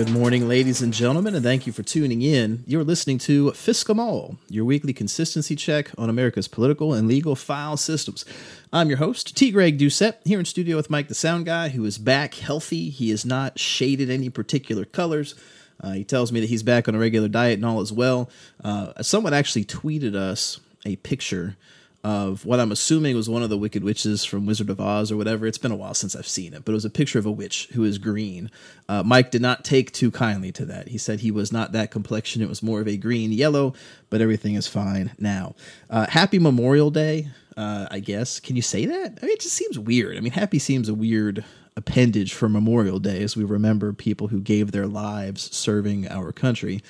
Good morning, ladies and gentlemen, and thank you for tuning in. You're listening to FSCKEMALL, your weekly consistency check on America's political and legal file systems. I'm your host, T. Greg Doucette, here in studio with Mike the Sound Guy, who is back healthy. He is not shaded any particular colors. Uh, he tells me that he's back on a regular diet and all as well. Uh, someone actually tweeted us a picture of what I'm assuming was one of the Wicked Witches from Wizard of Oz or whatever. It's been a while since I've seen it, but it was a picture of a witch who is green. Uh, Mike did not take too kindly to that. He said he was not that complexion. It was more of a green yellow, but everything is fine now. Uh, happy Memorial Day, uh, I guess. Can you say that? I mean, it just seems weird. I mean, happy seems a weird appendage for Memorial Day as we remember people who gave their lives serving our country.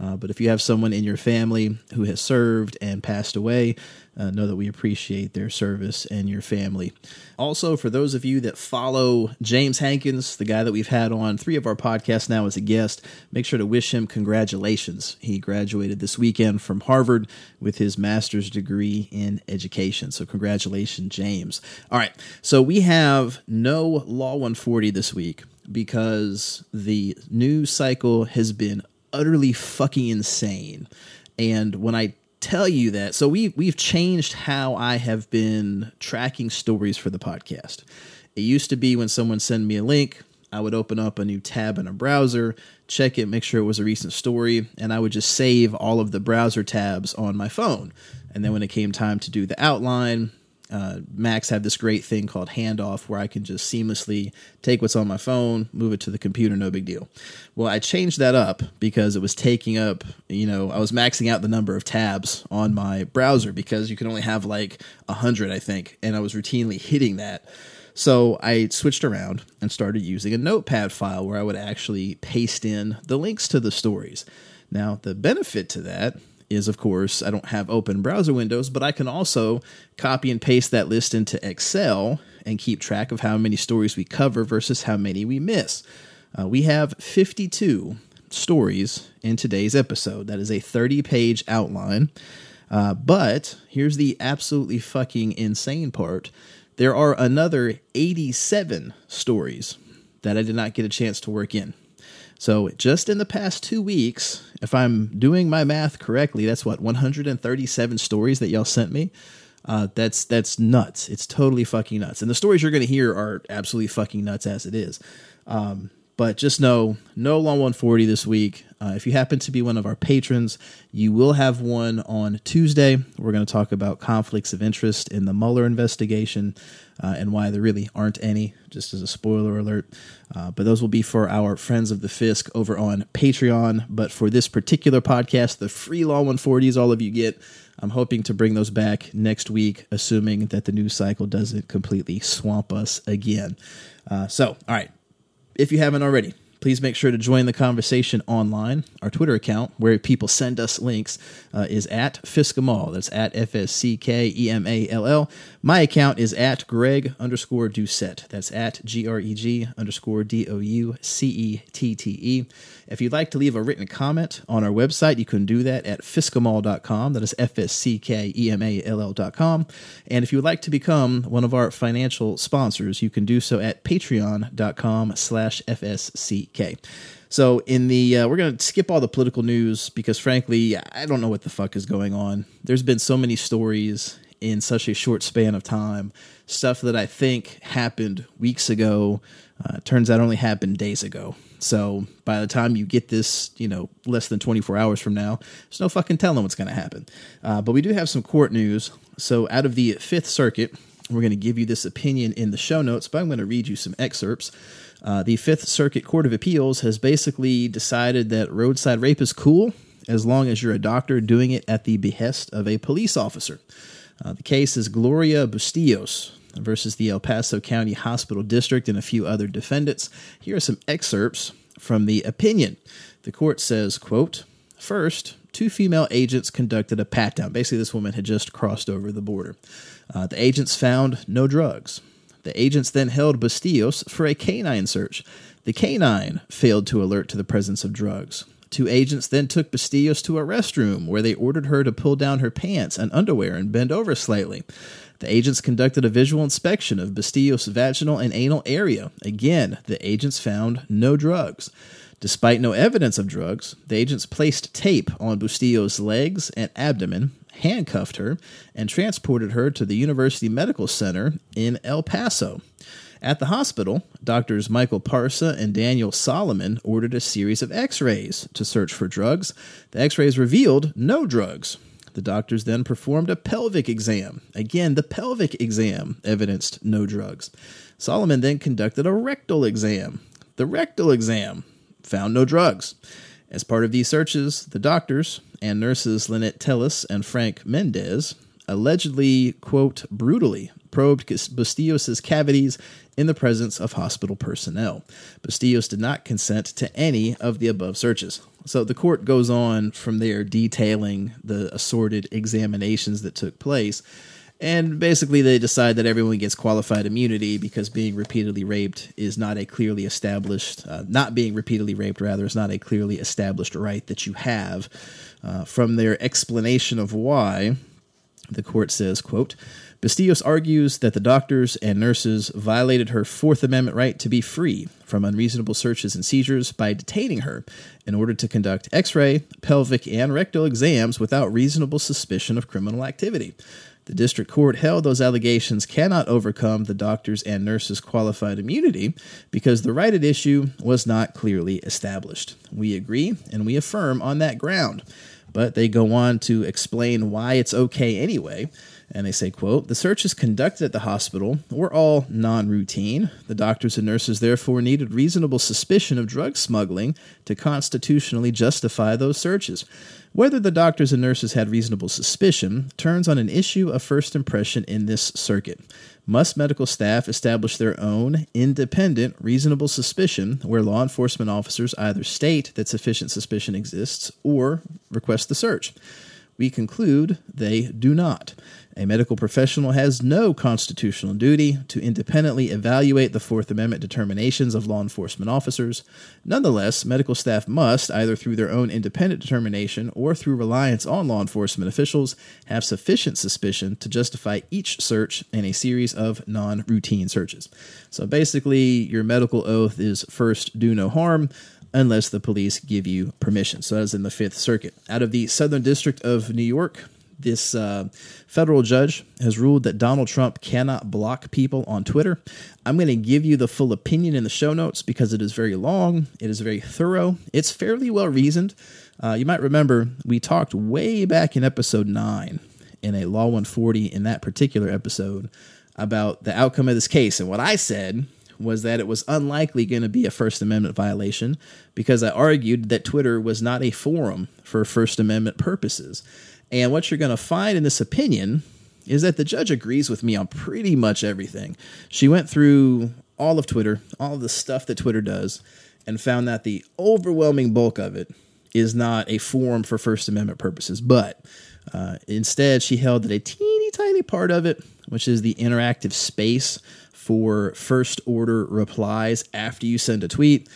Uh, but if you have someone in your family who has served and passed away, uh, know that we appreciate their service and your family. Also, for those of you that follow James Hankins, the guy that we've had on three of our podcasts now as a guest, make sure to wish him congratulations. He graduated this weekend from Harvard with his master's degree in education. So, congratulations, James. All right. So, we have no Law 140 this week because the news cycle has been utterly fucking insane. And when I tell you that, so we we've changed how I have been tracking stories for the podcast. It used to be when someone sent me a link, I would open up a new tab in a browser, check it, make sure it was a recent story, and I would just save all of the browser tabs on my phone. And then when it came time to do the outline, uh, Macs have this great thing called handoff where I can just seamlessly take what's on my phone, move it to the computer, no big deal. Well, I changed that up because it was taking up, you know, I was maxing out the number of tabs on my browser because you can only have like a hundred, I think, and I was routinely hitting that. So I switched around and started using a notepad file where I would actually paste in the links to the stories. Now, the benefit to that is, of course, I don't have open browser windows, but I can also copy and paste that list into Excel and keep track of how many stories we cover versus how many we miss. Uh, we have 52 stories in today's episode. That is a 30 page outline. Uh, but here's the absolutely fucking insane part there are another 87 stories that I did not get a chance to work in. So just in the past two weeks, if I'm doing my math correctly, that's what 137 stories that y'all sent me. Uh, that's that's nuts. It's totally fucking nuts. And the stories you're going to hear are absolutely fucking nuts as it is. Um, but just know, no Law 140 this week. Uh, if you happen to be one of our patrons, you will have one on Tuesday. We're going to talk about conflicts of interest in the Mueller investigation uh, and why there really aren't any, just as a spoiler alert. Uh, but those will be for our friends of the Fisk over on Patreon. But for this particular podcast, the free Law 140s all of you get. I'm hoping to bring those back next week, assuming that the news cycle doesn't completely swamp us again. Uh, so, all right, if you haven't already, please make sure to join the conversation online. Our Twitter account, where people send us links, uh, is at FSCKEMALL. That's at F S C K E M A L L. My account is at Greg underscore Doucette. That's at G R E G underscore D O U C E T T E. If you'd like to leave a written comment on our website, you can do that at fsckemall.com. That is F S C K E M A L L.com. And if you would like to become one of our financial sponsors, you can do so at patreon.com slash FSCK. So in the uh, we're going to skip all the political news because frankly, I don't know what the fuck is going on. There's been so many stories in such a short span of time. Stuff that I think happened weeks ago uh, turns out only happened days ago. So by the time you get this, you know, less than 24 hours from now, there's no fucking telling what's going to happen. Uh, but we do have some court news. So out of the Fifth Circuit, we're going to give you this opinion in the show notes, but I'm going to read you some excerpts. Uh, the Fifth Circuit Court of Appeals has basically decided that roadside rape is cool as long as you're a doctor doing it at the behest of a police officer. Uh, the case is Gloria Bustillos versus the El Paso County Hospital District and a few other defendants. Here are some excerpts from the opinion. The court says, quote, First, two female agents conducted a pat down. Basically, this woman had just crossed over the border. Uh, the agents found no drugs. The agents then held Bustillos for a canine search. The canine failed to alert to the presence of drugs. Two agents then took Bustillos to a restroom where they ordered her to pull down her pants and underwear and bend over slightly. The agents conducted a visual inspection of Bustillos' vaginal and anal area. Again, the agents found no drugs. Despite no evidence of drugs, the agents placed tape on Bustillo's legs and abdomen, handcuffed her, and transported her to the University Medical Center in El Paso. At the hospital, doctors Michael Parsa and Daniel Solomon ordered a series of x rays to search for drugs. The x rays revealed no drugs. The doctors then performed a pelvic exam. Again, the pelvic exam evidenced no drugs. Solomon then conducted a rectal exam. The rectal exam found no drugs. As part of these searches, the doctors and nurses Lynette Tellis and Frank Mendez allegedly, quote, brutally probed Bustillos' cavities in the presence of hospital personnel. Bustillos did not consent to any of the above searches. So the court goes on from there detailing the assorted examinations that took place. And basically, they decide that everyone gets qualified immunity because being repeatedly raped is not a clearly established, uh, not being repeatedly raped, rather, is not a clearly established right that you have. Uh, from their explanation of why, the court says, quote, Bustillos argues that the doctors and nurses violated her Fourth Amendment right to be free from unreasonable searches and seizures by detaining her in order to conduct x ray, pelvic, and rectal exams without reasonable suspicion of criminal activity. The district court held those allegations cannot overcome the doctors and nurses' qualified immunity because the right at issue was not clearly established. We agree and we affirm on that ground. But they go on to explain why it's okay anyway and they say, quote, the searches conducted at the hospital were all non-routine. The doctors and nurses therefore needed reasonable suspicion of drug smuggling to constitutionally justify those searches. Whether the doctors and nurses had reasonable suspicion turns on an issue of first impression in this circuit. Must medical staff establish their own independent reasonable suspicion where law enforcement officers either state that sufficient suspicion exists or request the search? We conclude they do not. A medical professional has no constitutional duty to independently evaluate the Fourth Amendment determinations of law enforcement officers. Nonetheless, medical staff must, either through their own independent determination or through reliance on law enforcement officials, have sufficient suspicion to justify each search in a series of non routine searches. So basically, your medical oath is first do no harm unless the police give you permission. So that is in the Fifth Circuit. Out of the Southern District of New York, this uh, federal judge has ruled that Donald Trump cannot block people on Twitter. I'm going to give you the full opinion in the show notes because it is very long, it is very thorough, it's fairly well reasoned. Uh, you might remember we talked way back in episode 9 in a Law 140 in that particular episode about the outcome of this case. And what I said was that it was unlikely going to be a First Amendment violation because I argued that Twitter was not a forum for First Amendment purposes. And what you're going to find in this opinion is that the judge agrees with me on pretty much everything. She went through all of Twitter, all of the stuff that Twitter does, and found that the overwhelming bulk of it is not a forum for First Amendment purposes. But uh, instead, she held that a teeny tiny part of it, which is the interactive space for first order replies after you send a tweet,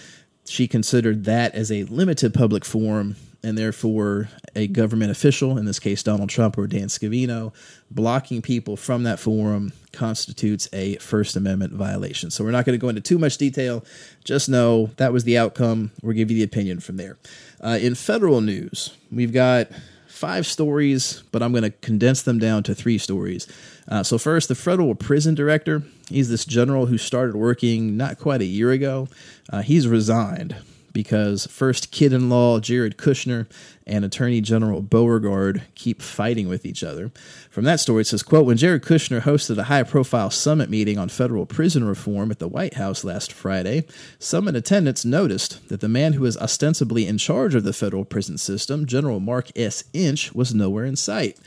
she considered that as a limited public forum and therefore a government official, in this case Donald Trump or Dan Scavino, blocking people from that forum constitutes a First Amendment violation. So we're not going to go into too much detail. Just know that was the outcome. We'll give you the opinion from there. Uh, in federal news, we've got five stories, but I'm going to condense them down to three stories. Uh, so, first, the federal prison director. He's this general who started working not quite a year ago. Uh, he's resigned because first kid in law Jared Kushner and Attorney General Beauregard keep fighting with each other. From that story, it says, quote, When Jared Kushner hosted a high profile summit meeting on federal prison reform at the White House last Friday, summit attendants noticed that the man who was ostensibly in charge of the federal prison system, General Mark S. Inch, was nowhere in sight.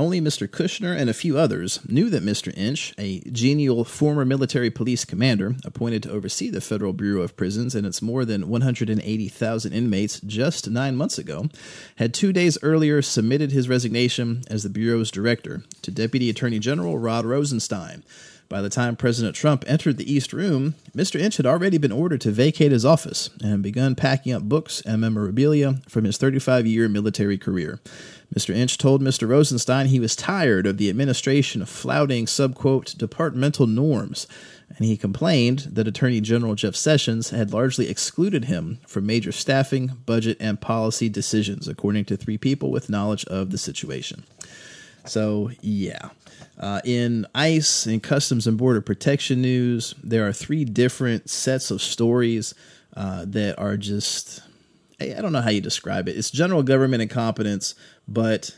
Only Mr. Kushner and a few others knew that Mr. Inch, a genial former military police commander appointed to oversee the Federal Bureau of Prisons and its more than 180,000 inmates just nine months ago, had two days earlier submitted his resignation as the Bureau's director to Deputy Attorney General Rod Rosenstein. By the time President Trump entered the East Room, Mr. Inch had already been ordered to vacate his office and begun packing up books and memorabilia from his 35 year military career. Mr. Inch told Mr. Rosenstein he was tired of the administration flouting subquote departmental norms, and he complained that Attorney General Jeff Sessions had largely excluded him from major staffing, budget, and policy decisions, according to three people with knowledge of the situation. So, yeah. Uh, in ICE and Customs and Border Protection news, there are three different sets of stories uh, that are just, I don't know how you describe it. It's general government incompetence, but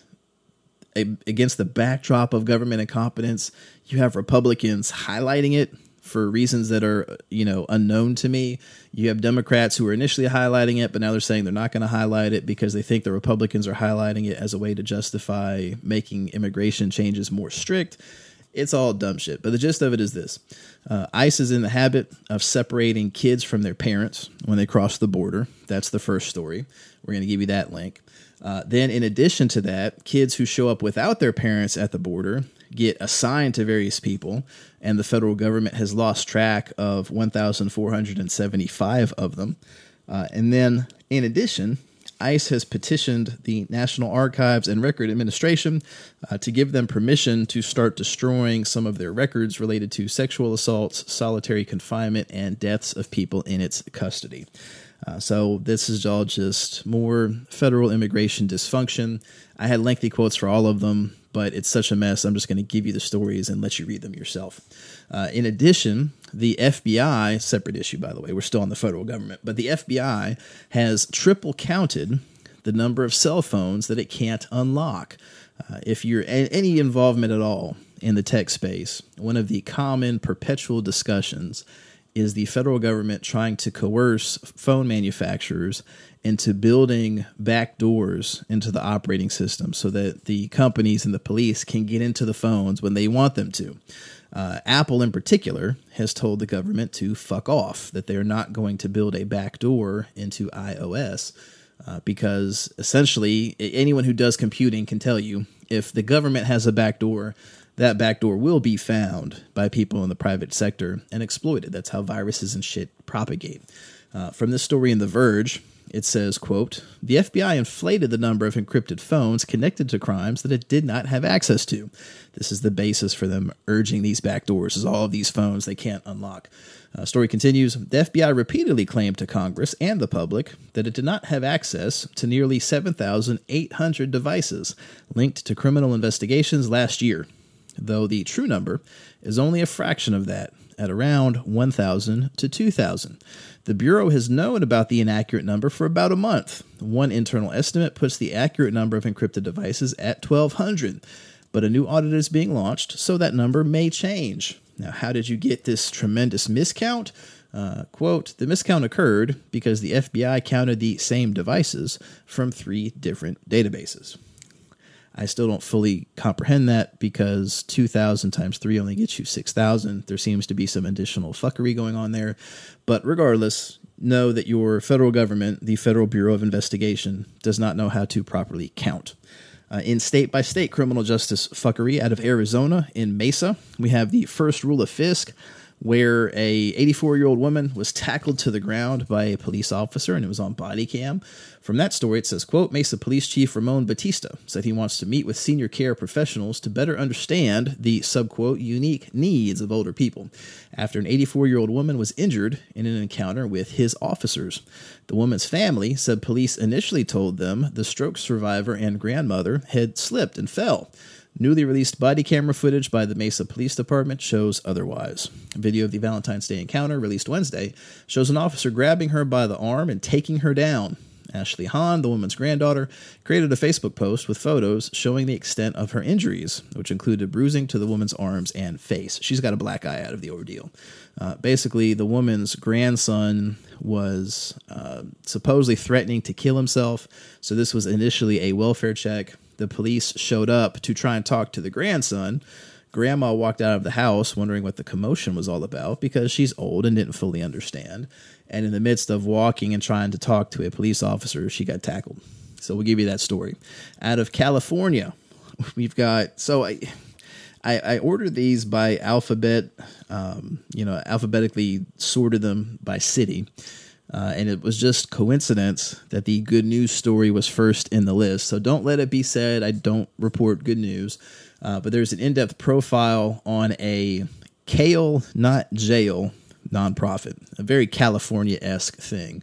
against the backdrop of government incompetence, you have Republicans highlighting it for reasons that are you know unknown to me. You have Democrats who are initially highlighting it, but now they're saying they're not going to highlight it because they think the Republicans are highlighting it as a way to justify making immigration changes more strict. It's all dumb shit. But the gist of it is this uh, ICE is in the habit of separating kids from their parents when they cross the border. That's the first story. We're going to give you that link. Uh, then, in addition to that, kids who show up without their parents at the border get assigned to various people, and the federal government has lost track of 1,475 of them. Uh, and then, in addition, ICE has petitioned the National Archives and Record Administration uh, to give them permission to start destroying some of their records related to sexual assaults, solitary confinement, and deaths of people in its custody. Uh, so this is all just more federal immigration dysfunction. I had lengthy quotes for all of them but it's such a mess. I'm just going to give you the stories and let you read them yourself. Uh, in addition, the FBI, separate issue by the way, we're still on the federal government, but the FBI has triple counted the number of cell phones that it can't unlock. Uh, if you're a- any involvement at all in the tech space, one of the common perpetual discussions is the federal government trying to coerce phone manufacturers into building back doors into the operating system so that the companies and the police can get into the phones when they want them to. Uh, Apple, in particular, has told the government to fuck off, that they're not going to build a backdoor into iOS. Uh, because essentially, anyone who does computing can tell you if the government has a backdoor, that backdoor will be found by people in the private sector and exploited. That's how viruses and shit propagate. Uh, from this story in The Verge, it says, quote, The FBI inflated the number of encrypted phones connected to crimes that it did not have access to. This is the basis for them urging these backdoors, is all of these phones they can't unlock. Uh, story continues The FBI repeatedly claimed to Congress and the public that it did not have access to nearly 7,800 devices linked to criminal investigations last year, though the true number is only a fraction of that, at around 1,000 to 2,000. The Bureau has known about the inaccurate number for about a month. One internal estimate puts the accurate number of encrypted devices at 1,200, but a new audit is being launched, so that number may change. Now, how did you get this tremendous miscount? Uh, quote, the miscount occurred because the FBI counted the same devices from three different databases. I still don't fully comprehend that because 2,000 times 3 only gets you 6,000. There seems to be some additional fuckery going on there. But regardless, know that your federal government, the Federal Bureau of Investigation, does not know how to properly count. Uh, in state by state criminal justice fuckery out of Arizona in Mesa, we have the first rule of Fisk where a 84 year old woman was tackled to the ground by a police officer and it was on body cam. From that story it says quote mesa police chief ramon batista said he wants to meet with senior care professionals to better understand the subquote unique needs of older people. After an 84 year old woman was injured in an encounter with his officers. The woman's family said police initially told them the stroke survivor and grandmother had slipped and fell Newly released body camera footage by the Mesa Police Department shows otherwise. A video of the Valentine's Day encounter, released Wednesday, shows an officer grabbing her by the arm and taking her down. Ashley Hahn, the woman's granddaughter, created a Facebook post with photos showing the extent of her injuries, which included bruising to the woman's arms and face. She's got a black eye out of the ordeal. Uh, basically, the woman's grandson was uh, supposedly threatening to kill himself, so this was initially a welfare check the police showed up to try and talk to the grandson, grandma walked out of the house wondering what the commotion was all about because she's old and didn't fully understand. And in the midst of walking and trying to talk to a police officer, she got tackled. So we'll give you that story. Out of California, we've got so I I, I ordered these by alphabet, um, you know, alphabetically sorted them by city. Uh, and it was just coincidence that the good news story was first in the list. So don't let it be said I don't report good news. Uh, but there's an in depth profile on a kale, not jail nonprofit, a very California esque thing.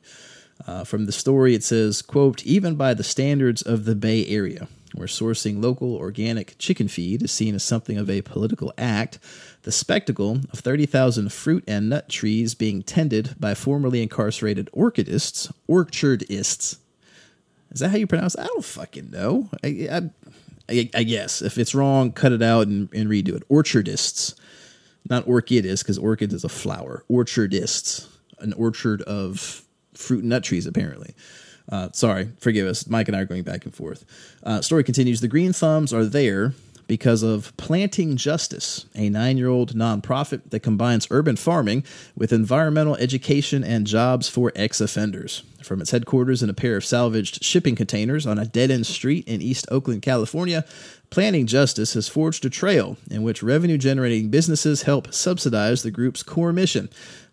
Uh, from the story, it says, quote, even by the standards of the Bay Area, where sourcing local organic chicken feed is seen as something of a political act, the spectacle of 30,000 fruit and nut trees being tended by formerly incarcerated orchidists, orchardists. Is that how you pronounce it? I don't fucking know. I, I, I guess. If it's wrong, cut it out and, and redo it. Orchardists. Not orchidists, because orchid is a flower. Orchardists. An orchard of fruit and nut trees, apparently. Uh, sorry, forgive us. Mike and I are going back and forth. Uh, story continues. The green thumbs are there because of Planting Justice, a nine year old nonprofit that combines urban farming with environmental education and jobs for ex offenders. From its headquarters in a pair of salvaged shipping containers on a dead end street in East Oakland, California, Planting Justice has forged a trail in which revenue generating businesses help subsidize the group's core mission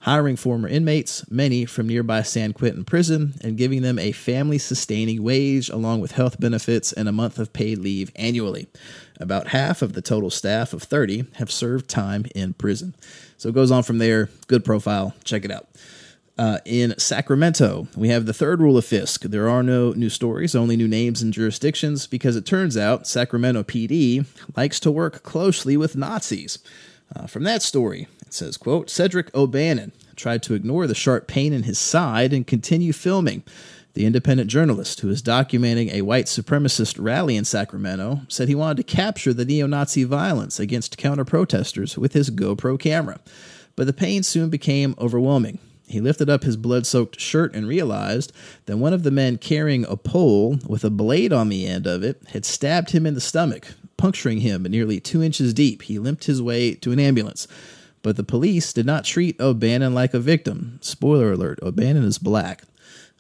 hiring former inmates, many from nearby San Quentin prison, and giving them a family sustaining wage along with health benefits and a month of paid leave annually. About half of the total staff of 30 have served time in prison. So it goes on from there. Good profile. Check it out. Uh, in Sacramento, we have the third rule of Fisk. There are no new stories, only new names and jurisdictions, because it turns out Sacramento PD likes to work closely with Nazis. Uh, from that story, it says, quote, Cedric O'Bannon tried to ignore the sharp pain in his side and continue filming. The independent journalist who was documenting a white supremacist rally in Sacramento said he wanted to capture the neo Nazi violence against counter protesters with his GoPro camera. But the pain soon became overwhelming. He lifted up his blood soaked shirt and realized that one of the men carrying a pole with a blade on the end of it had stabbed him in the stomach, puncturing him nearly two inches deep. He limped his way to an ambulance. But the police did not treat O'Bannon like a victim. Spoiler alert O'Bannon is black.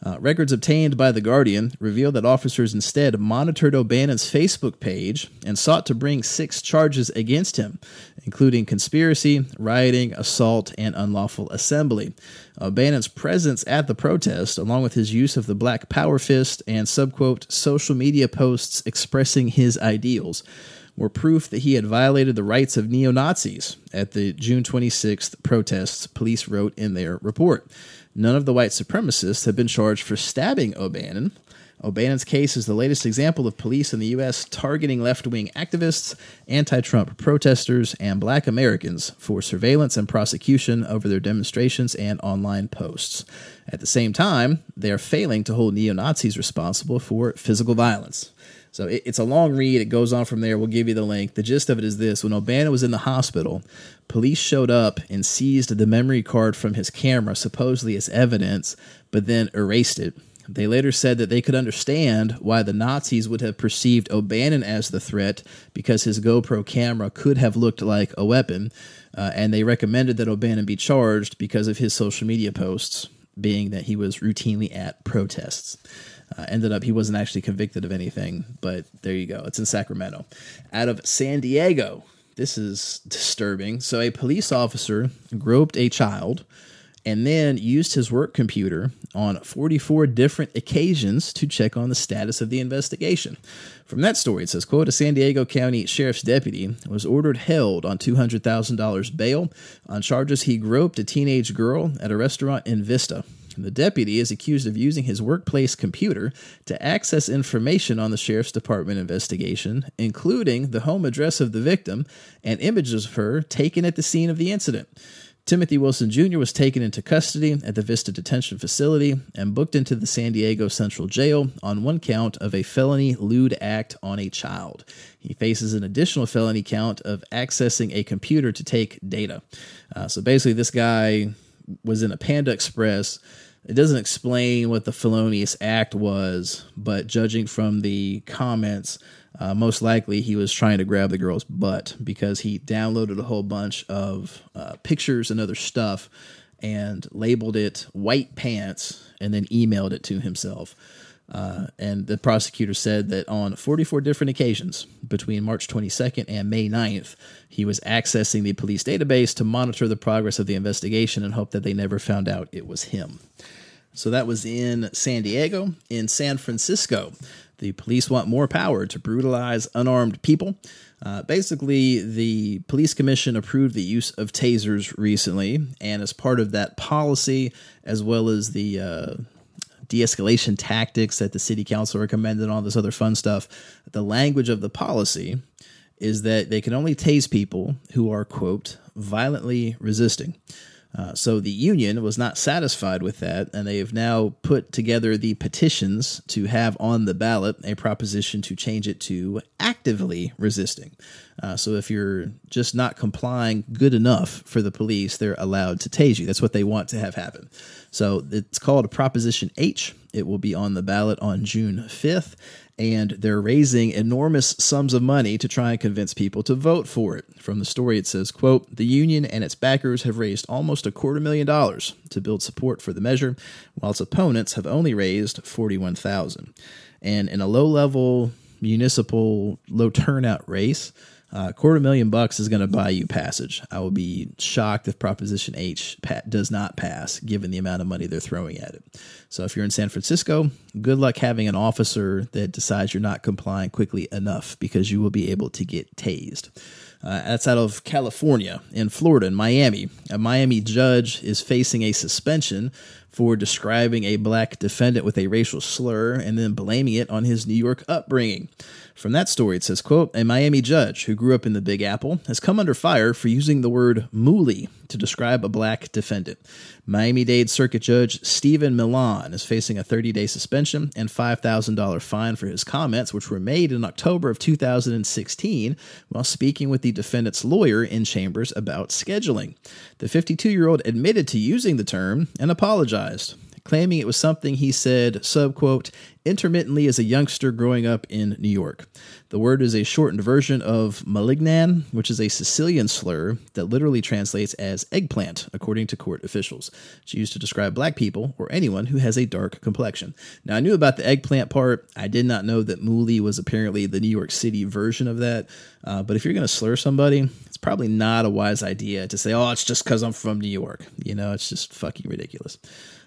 Uh, records obtained by The Guardian reveal that officers instead monitored O'Bannon's Facebook page and sought to bring six charges against him, including conspiracy, rioting, assault, and unlawful assembly. O'Bannon's presence at the protest, along with his use of the Black Power fist and subquote social media posts expressing his ideals, were proof that he had violated the rights of neo Nazis at the June 26th protests, police wrote in their report. None of the white supremacists have been charged for stabbing O'Bannon. O'Bannon's case is the latest example of police in the U.S. targeting left wing activists, anti Trump protesters, and black Americans for surveillance and prosecution over their demonstrations and online posts. At the same time, they are failing to hold neo Nazis responsible for physical violence. So it, it's a long read. It goes on from there. We'll give you the link. The gist of it is this when O'Bannon was in the hospital, police showed up and seized the memory card from his camera, supposedly as evidence, but then erased it. They later said that they could understand why the Nazis would have perceived O'Bannon as the threat because his GoPro camera could have looked like a weapon, uh, and they recommended that O'Bannon be charged because of his social media posts, being that he was routinely at protests. Uh, ended up he wasn't actually convicted of anything, but there you go. It's in Sacramento. Out of San Diego, this is disturbing. So a police officer groped a child and then used his work computer on 44 different occasions to check on the status of the investigation. From that story, it says, quote, a San Diego County Sheriff's deputy was ordered held on $200,000 bail on charges he groped a teenage girl at a restaurant in Vista. The deputy is accused of using his workplace computer to access information on the sheriff's department investigation, including the home address of the victim and images of her taken at the scene of the incident. Timothy Wilson Jr. was taken into custody at the Vista Detention Facility and booked into the San Diego Central Jail on one count of a felony lewd act on a child. He faces an additional felony count of accessing a computer to take data. Uh, so basically, this guy was in a Panda Express it doesn't explain what the felonious act was, but judging from the comments, uh, most likely he was trying to grab the girl's butt because he downloaded a whole bunch of uh, pictures and other stuff and labeled it white pants and then emailed it to himself. Uh, and the prosecutor said that on 44 different occasions between March 22nd and May 9th, he was accessing the police database to monitor the progress of the investigation and hope that they never found out it was him. So that was in San Diego. In San Francisco, the police want more power to brutalize unarmed people. Uh, basically, the police commission approved the use of tasers recently, and as part of that policy, as well as the uh, de escalation tactics that the city council recommended, and all this other fun stuff, the language of the policy is that they can only tase people who are, quote, violently resisting. Uh, so the union was not satisfied with that, and they have now put together the petitions to have on the ballot a proposition to change it to actively resisting. Uh, so if you're just not complying good enough for the police, they're allowed to tase you. That's what they want to have happen. So it's called Proposition H. It will be on the ballot on June 5th and they're raising enormous sums of money to try and convince people to vote for it. From the story it says, quote, "The union and its backers have raised almost a quarter million dollars to build support for the measure, while its opponents have only raised 41,000." And in a low-level municipal low turnout race, uh, quarter million bucks is going to buy you passage. I will be shocked if Proposition H does not pass, given the amount of money they're throwing at it. So if you're in San Francisco, good luck having an officer that decides you're not complying quickly enough because you will be able to get tased. Uh, that's out of California. In Florida, in Miami, a Miami judge is facing a suspension for describing a black defendant with a racial slur and then blaming it on his New York upbringing. From that story, it says, quote, a Miami judge who grew up in the Big Apple has come under fire for using the word mooly to describe a black defendant. Miami-Dade Circuit Judge Stephen Millan is facing a 30-day suspension and $5,000 fine for his comments, which were made in October of 2016 while speaking with the defendant's lawyer in chambers about scheduling. The 52-year-old admitted to using the term and apologized claiming it was something he said, subquote, intermittently as a youngster growing up in New York. The word is a shortened version of malignan, which is a Sicilian slur that literally translates as eggplant, according to court officials. It's used to describe black people or anyone who has a dark complexion. Now, I knew about the eggplant part. I did not know that mooly was apparently the New York City version of that. Uh, but if you're going to slur somebody, it's probably not a wise idea to say, oh, it's just because I'm from New York. You know, it's just fucking ridiculous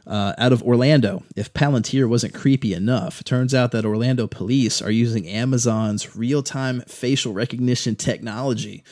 uh, out of Orlando. If Palantir wasn't creepy enough, turns out that Orlando police are using Amazon's real time facial recognition technology.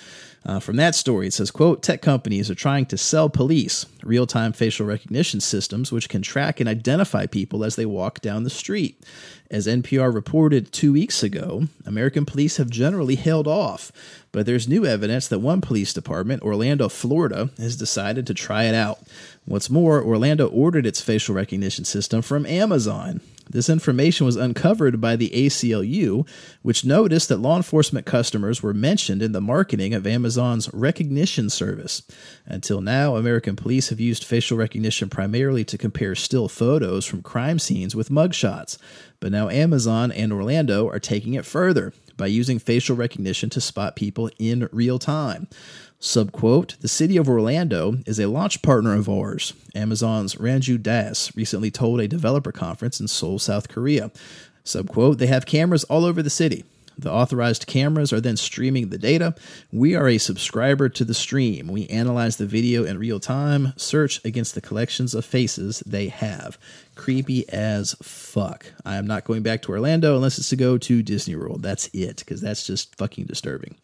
Uh, from that story, it says, quote, tech companies are trying to sell police real-time facial recognition systems which can track and identify people as they walk down the street. As NPR reported two weeks ago, American police have generally held off, but there's new evidence that one police department, Orlando, Florida, has decided to try it out. What's more, Orlando ordered its facial Rekognition system from Amazon. This information was uncovered by the ACLU, which noticed that law enforcement customers were mentioned in the marketing of Amazon's recognition service. Until now, American police have used facial recognition primarily to compare still photos from crime scenes with mugshots. But now Amazon and Orlando are taking it further by using facial recognition to spot people in real time. Subquote, the city of Orlando is a launch partner of ours. Amazon's Ranju Das recently told a developer conference in Seoul, South Korea. Subquote, they have cameras all over the city. The authorized cameras are then streaming the data. We are a subscriber to the stream. We analyze the video in real time, search against the collections of faces they have. Creepy as fuck. I am not going back to Orlando unless it's to go to Disney World. That's it, because that's just fucking disturbing.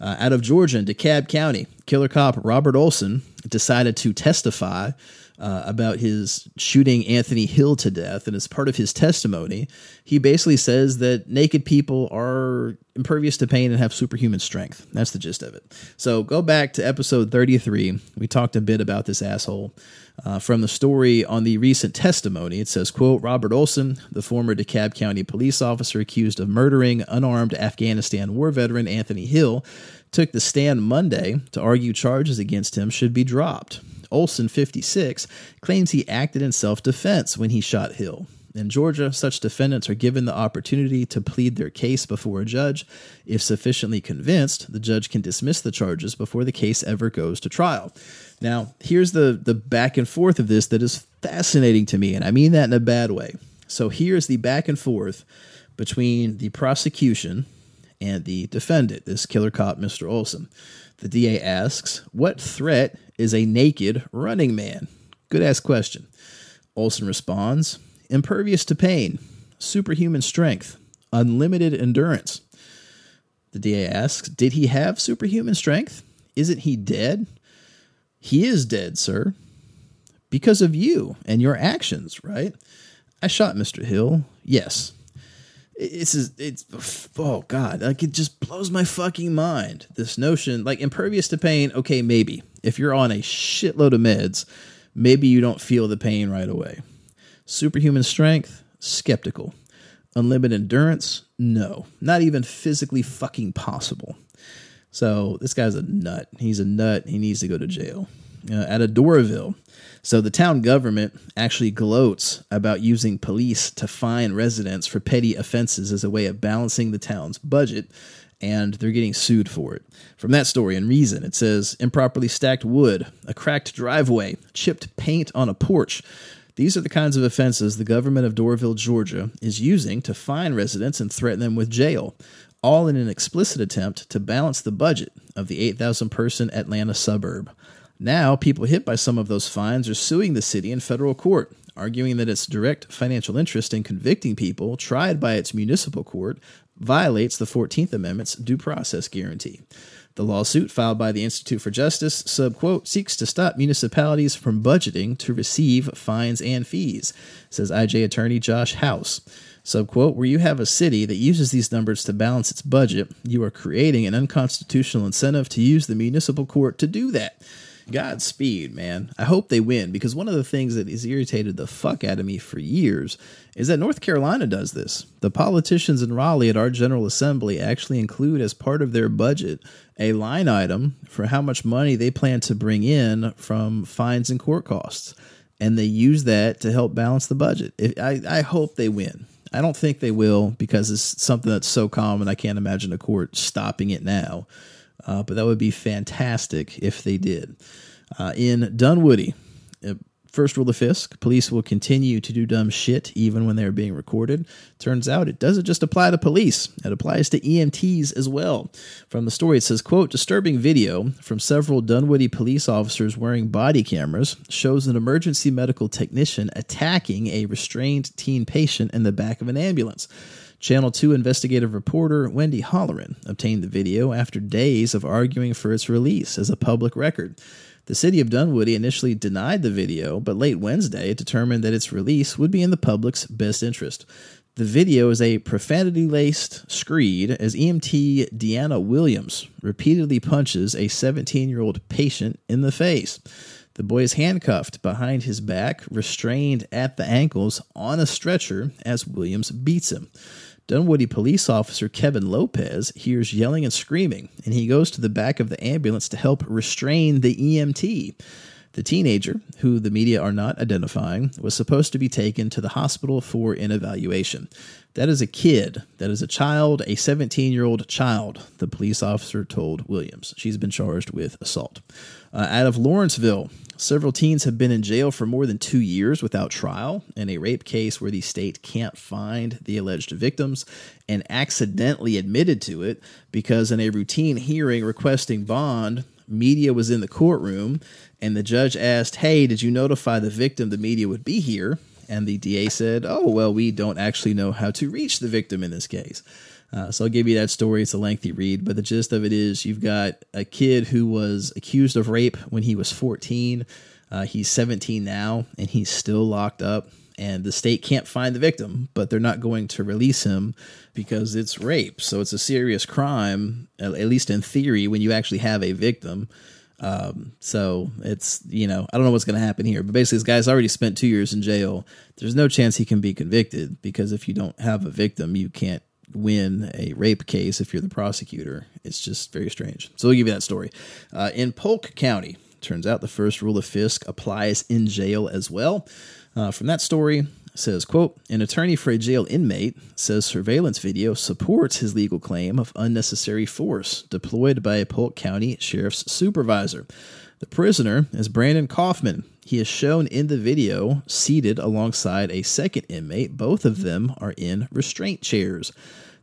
Uh, out of Georgia in DeKalb County, killer cop Robert Olson decided to testify uh, about his shooting Anthony Hill to death. And as part of his testimony, he basically says that naked people are impervious to pain and have superhuman strength. That's the gist of it. So go back to episode 33. We talked a bit about this asshole. Uh, from the story on the recent testimony, it says, quote, Robert Olson, the former DeKalb County police officer accused of murdering unarmed Afghanistan war veteran Anthony Hill, took the stand Monday to argue charges against him should be dropped. Olson, 56, claims he acted in self defense when he shot Hill. In Georgia, such defendants are given the opportunity to plead their case before a judge. If sufficiently convinced, the judge can dismiss the charges before the case ever goes to trial. Now, here's the, the back and forth of this that is fascinating to me, and I mean that in a bad way. So here's the back and forth between the prosecution and the defendant, this killer cop, Mr. Olson. The DA asks, What threat is a naked running man? Good ass question. Olson responds, Impervious to pain, superhuman strength, unlimited endurance. The DA asks, Did he have superhuman strength? Isn't he dead? He is dead, sir. Because of you and your actions, right? I shot Mr. Hill. Yes. It's it's oh god, like it just blows my fucking mind. This notion, like impervious to pain, okay, maybe. If you're on a shitload of meds, maybe you don't feel the pain right away. Superhuman strength, skeptical. Unlimited endurance, no. Not even physically fucking possible. So this guy's a nut. He's a nut. He needs to go to jail. Uh, at Adoraville, so the town government actually gloats about using police to fine residents for petty offenses as a way of balancing the town's budget, and they're getting sued for it. From that story in Reason, it says improperly stacked wood, a cracked driveway, chipped paint on a porch. These are the kinds of offenses the government of Doraville, Georgia is using to fine residents and threaten them with jail, all in an explicit attempt to balance the budget of the 8,000 person Atlanta suburb. Now, people hit by some of those fines are suing the city in federal court, arguing that its direct financial interest in convicting people tried by its municipal court violates the 14th Amendment's due process guarantee. The lawsuit filed by the Institute for Justice seeks to stop municipalities from budgeting to receive fines and fees, says IJ attorney Josh House. Subquote, where you have a city that uses these numbers to balance its budget, you are creating an unconstitutional incentive to use the municipal court to do that. Godspeed, man. I hope they win because one of the things that has irritated the fuck out of me for years is that North Carolina does this. The politicians in Raleigh at our General Assembly actually include as part of their budget a line item for how much money they plan to bring in from fines and court costs. And they use that to help balance the budget. I, I hope they win. I don't think they will because it's something that's so common. I can't imagine a court stopping it now. Uh, but that would be fantastic if they did. Uh, in Dunwoody, uh, first rule of Fisk police will continue to do dumb shit even when they're being recorded. Turns out it doesn't just apply to police, it applies to EMTs as well. From the story, it says, quote, disturbing video from several Dunwoody police officers wearing body cameras shows an emergency medical technician attacking a restrained teen patient in the back of an ambulance. Channel 2 investigative reporter Wendy Halloran obtained the video after days of arguing for its release as a public record. The city of Dunwoody initially denied the video, but late Wednesday it determined that its release would be in the public's best interest. The video is a profanity laced screed as EMT Deanna Williams repeatedly punches a 17 year old patient in the face. The boy is handcuffed behind his back, restrained at the ankles on a stretcher as Williams beats him. Dunwoody police officer Kevin Lopez hears yelling and screaming, and he goes to the back of the ambulance to help restrain the EMT. The teenager, who the media are not identifying, was supposed to be taken to the hospital for an evaluation. That is a kid. That is a child, a 17 year old child, the police officer told Williams. She's been charged with assault. Uh, out of Lawrenceville, Several teens have been in jail for more than two years without trial in a rape case where the state can't find the alleged victims and accidentally admitted to it because, in a routine hearing requesting bond, media was in the courtroom and the judge asked, Hey, did you notify the victim the media would be here? And the DA said, Oh, well, we don't actually know how to reach the victim in this case. Uh, so I'll give you that story. It's a lengthy read, but the gist of it is you've got a kid who was accused of rape when he was 14. Uh, he's 17 now, and he's still locked up. And the state can't find the victim, but they're not going to release him because it's rape. So it's a serious crime, at least in theory, when you actually have a victim. Um, so it's, you know, I don't know what's going to happen here, but basically, this guy's already spent two years in jail. There's no chance he can be convicted because if you don't have a victim, you can't win a rape case if you're the prosecutor. It's just very strange. So we'll give you that story. Uh, in Polk County, turns out the first rule of Fisk applies in jail as well. Uh, from that story, says, quote, an attorney for a jail inmate says surveillance video supports his legal claim of unnecessary force deployed by a Polk County sheriff's supervisor. The prisoner is Brandon Kaufman, He is shown in the video seated alongside a second inmate. Both of them are in restraint chairs.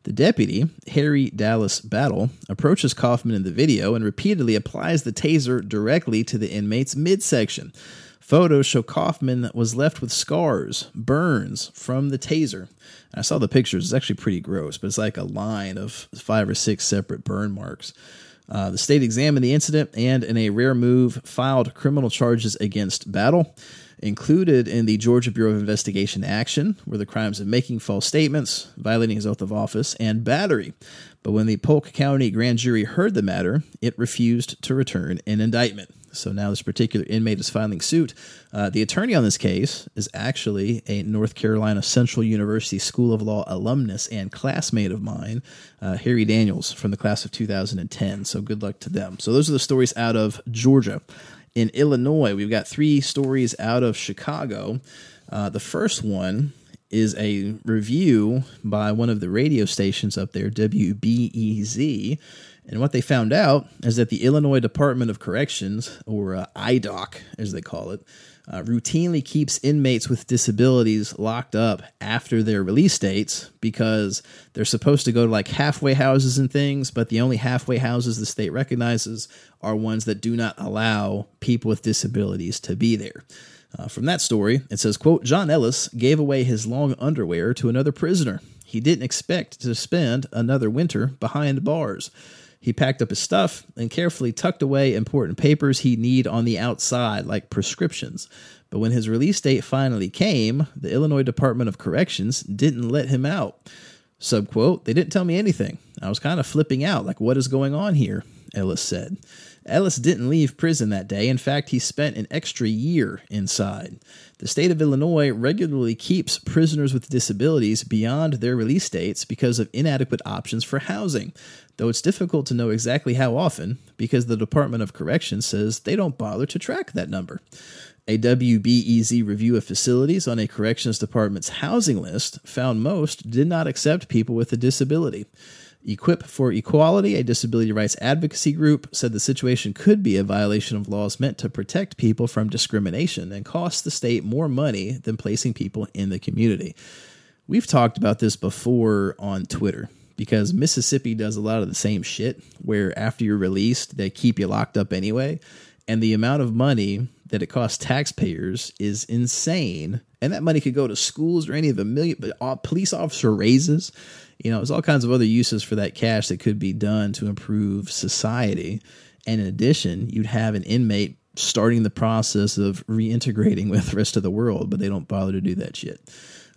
The deputy, Harry Dallas Battle, approaches Kaufman in the video and repeatedly applies the taser directly to the inmate's midsection. Photos show Kaufman was left with scars, burns from the taser. And I saw the pictures. It's actually pretty gross, but it's like a line of five or six separate burn marks. Uh, the state examined the incident and, in a rare move, filed criminal charges against Battle. Included in the Georgia Bureau of Investigation action were the crimes of making false statements, violating his oath of office, and battery. But when the Polk County grand jury heard the matter, it refused to return an indictment. So now this particular inmate is filing suit. Uh, the attorney on this case is actually a North Carolina Central University School of Law alumnus and classmate of mine, uh, Harry Daniels from the class of 2010. So good luck to them. So those are the stories out of Georgia in Illinois. We've got three stories out of Chicago. Uh, the first one is a review by one of the radio stations up there, WBEZ. And what they found out is that the Illinois Department of Corrections, or uh, IDOC as they call it, uh, routinely keeps inmates with disabilities locked up after their release dates because they're supposed to go to like halfway houses and things, but the only halfway houses the state recognizes are ones that do not allow people with disabilities to be there. Uh, from that story, it says, quote, John Ellis gave away his long underwear to another prisoner. He didn't expect to spend another winter behind bars. He packed up his stuff and carefully tucked away important papers he'd need on the outside, like prescriptions. But when his release date finally came, the Illinois Department of Corrections didn't let him out. Subquote, they didn't tell me anything. I was kind of flipping out, like, what is going on here? Ellis said. Ellis didn't leave prison that day. In fact, he spent an extra year inside. The state of Illinois regularly keeps prisoners with disabilities beyond their release dates because of inadequate options for housing, though it's difficult to know exactly how often because the Department of Corrections says they don't bother to track that number. A WBEZ review of facilities on a corrections department's housing list found most did not accept people with a disability. Equip for Equality, a disability rights advocacy group, said the situation could be a violation of laws meant to protect people from discrimination and cost the state more money than placing people in the community. We've talked about this before on Twitter because Mississippi does a lot of the same shit where after you're released, they keep you locked up anyway. And the amount of money that it costs taxpayers is insane. And that money could go to schools or any of the million but uh, police officer raises you know, there's all kinds of other uses for that cash that could be done to improve society. And in addition, you'd have an inmate starting the process of reintegrating with the rest of the world, but they don't bother to do that shit.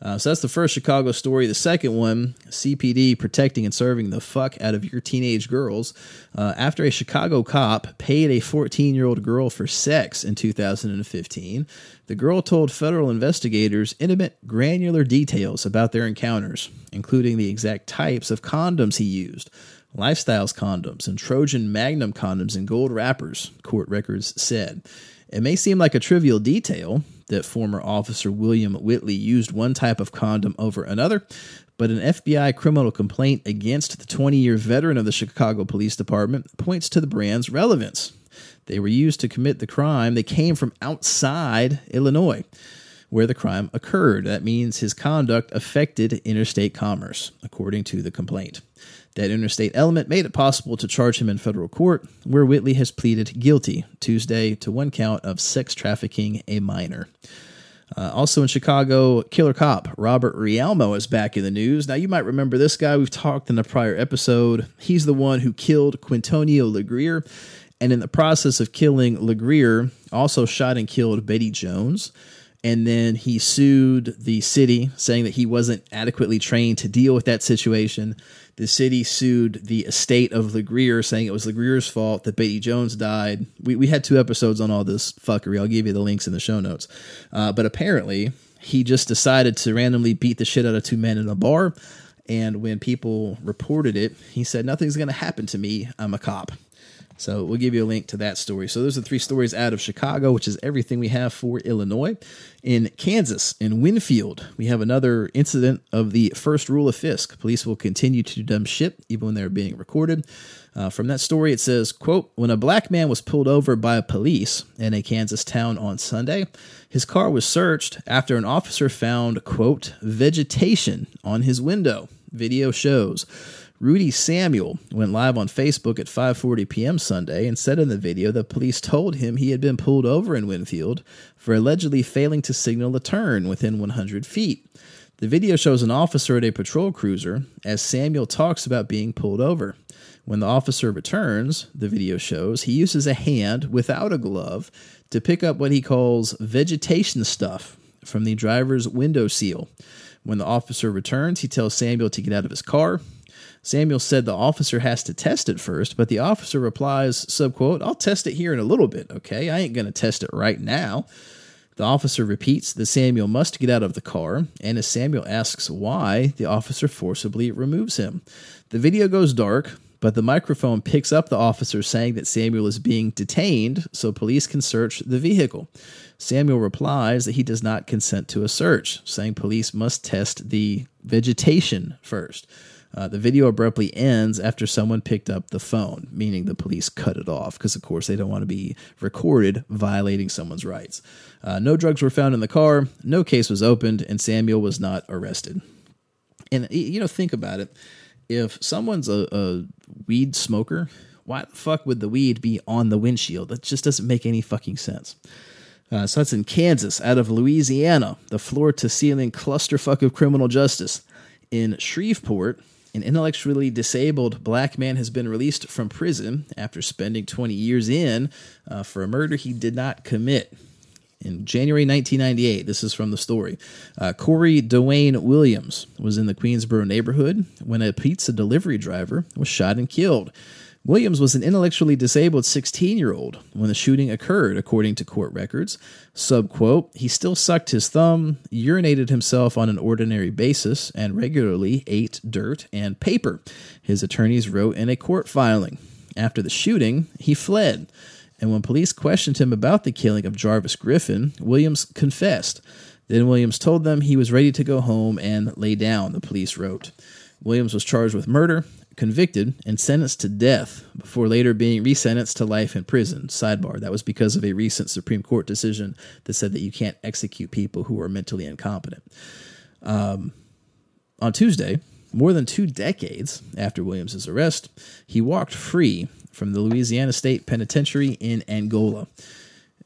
Uh, so that's the first Chicago story. The second one, CPD protecting and serving the fuck out of your teenage girls. Uh, after a Chicago cop paid a 14 year old girl for sex in 2015, the girl told federal investigators intimate, granular details about their encounters, including the exact types of condoms he used. Lifestyles condoms and Trojan Magnum condoms in gold wrappers, court records said. It may seem like a trivial detail, that former officer William Whitley used one type of condom over another, but an FBI criminal complaint against the 20 year veteran of the Chicago Police Department points to the brand's relevance. They were used to commit the crime. They came from outside Illinois, where the crime occurred. That means his conduct affected interstate commerce, according to the complaint. That interstate element made it possible to charge him in federal court, where Whitley has pleaded guilty Tuesday to one count of sex trafficking a minor. Uh, also in Chicago, killer cop Robert Rialmo is back in the news. Now, you might remember this guy. We've talked in a prior episode. He's the one who killed Quintonio LeGrier, and in the process of killing LeGrier, also shot and killed Betty Jones and then he sued the city saying that he wasn't adequately trained to deal with that situation. The city sued the estate of LeGrier, saying it was LeGrier's fault that Betty Jones died. We, we had two episodes on all this fuckery. I'll give you the links in the show notes. Uh, but apparently, he just decided to randomly beat the shit out of two men in a bar. And when people reported it, he said, Nothing's going to happen to me. I'm a cop. So we'll give you a link to that story. So those are three stories out of Chicago, which is everything we have for Illinois. In Kansas, in Winfield, we have another incident of the first rule of Fisk. Police will continue to dumb shit even when they're being recorded. Uh, from that story, it says, quote, when a black man was pulled over by police in a Kansas town on Sunday, his car was searched after an officer found, quote, vegetation on his window. Video shows. Rudy Samuel went live on Facebook at 5:40 p.m. Sunday and said in the video that police told him he had been pulled over in Winfield for allegedly failing to signal a turn within 100 feet. The video shows an officer at a patrol cruiser as Samuel talks about being pulled over. When the officer returns, the video shows, he uses a hand without a glove to pick up what he calls vegetation stuff from the driver's window seal. When the officer returns, he tells Samuel to get out of his car. Samuel said the officer has to test it first, but the officer replies, subquote, I'll test it here in a little bit, okay? I ain't going to test it right now. The officer repeats that Samuel must get out of the car, and as Samuel asks why, the officer forcibly removes him. The video goes dark, but the microphone picks up the officer saying that Samuel is being detained so police can search the vehicle. Samuel replies that he does not consent to a search, saying police must test the vegetation first. Uh, the video abruptly ends after someone picked up the phone, meaning the police cut it off because, of course, they don't want to be recorded violating someone's rights. Uh, no drugs were found in the car, no case was opened, and Samuel was not arrested. And, you know, think about it. If someone's a, a weed smoker, why the fuck would the weed be on the windshield? That just doesn't make any fucking sense. Uh, so that's in Kansas. Out of Louisiana, the floor to ceiling clusterfuck of criminal justice. In Shreveport, an intellectually disabled black man has been released from prison after spending 20 years in uh, for a murder he did not commit. In January 1998, this is from the story. Uh, Corey Dwayne Williams was in the Queensboro neighborhood when a pizza delivery driver was shot and killed. Williams was an intellectually disabled 16 year old when the shooting occurred, according to court records. Subquote, he still sucked his thumb, urinated himself on an ordinary basis, and regularly ate dirt and paper, his attorneys wrote in a court filing. After the shooting, he fled. And when police questioned him about the killing of Jarvis Griffin, Williams confessed. Then Williams told them he was ready to go home and lay down, the police wrote. Williams was charged with murder, convicted and sentenced to death before later being resentenced to life in prison. Sidebar, that was because of a recent Supreme Court decision that said that you can't execute people who are mentally incompetent. Um, on Tuesday, more than two decades after Williams' arrest, he walked free from the Louisiana State Penitentiary in Angola.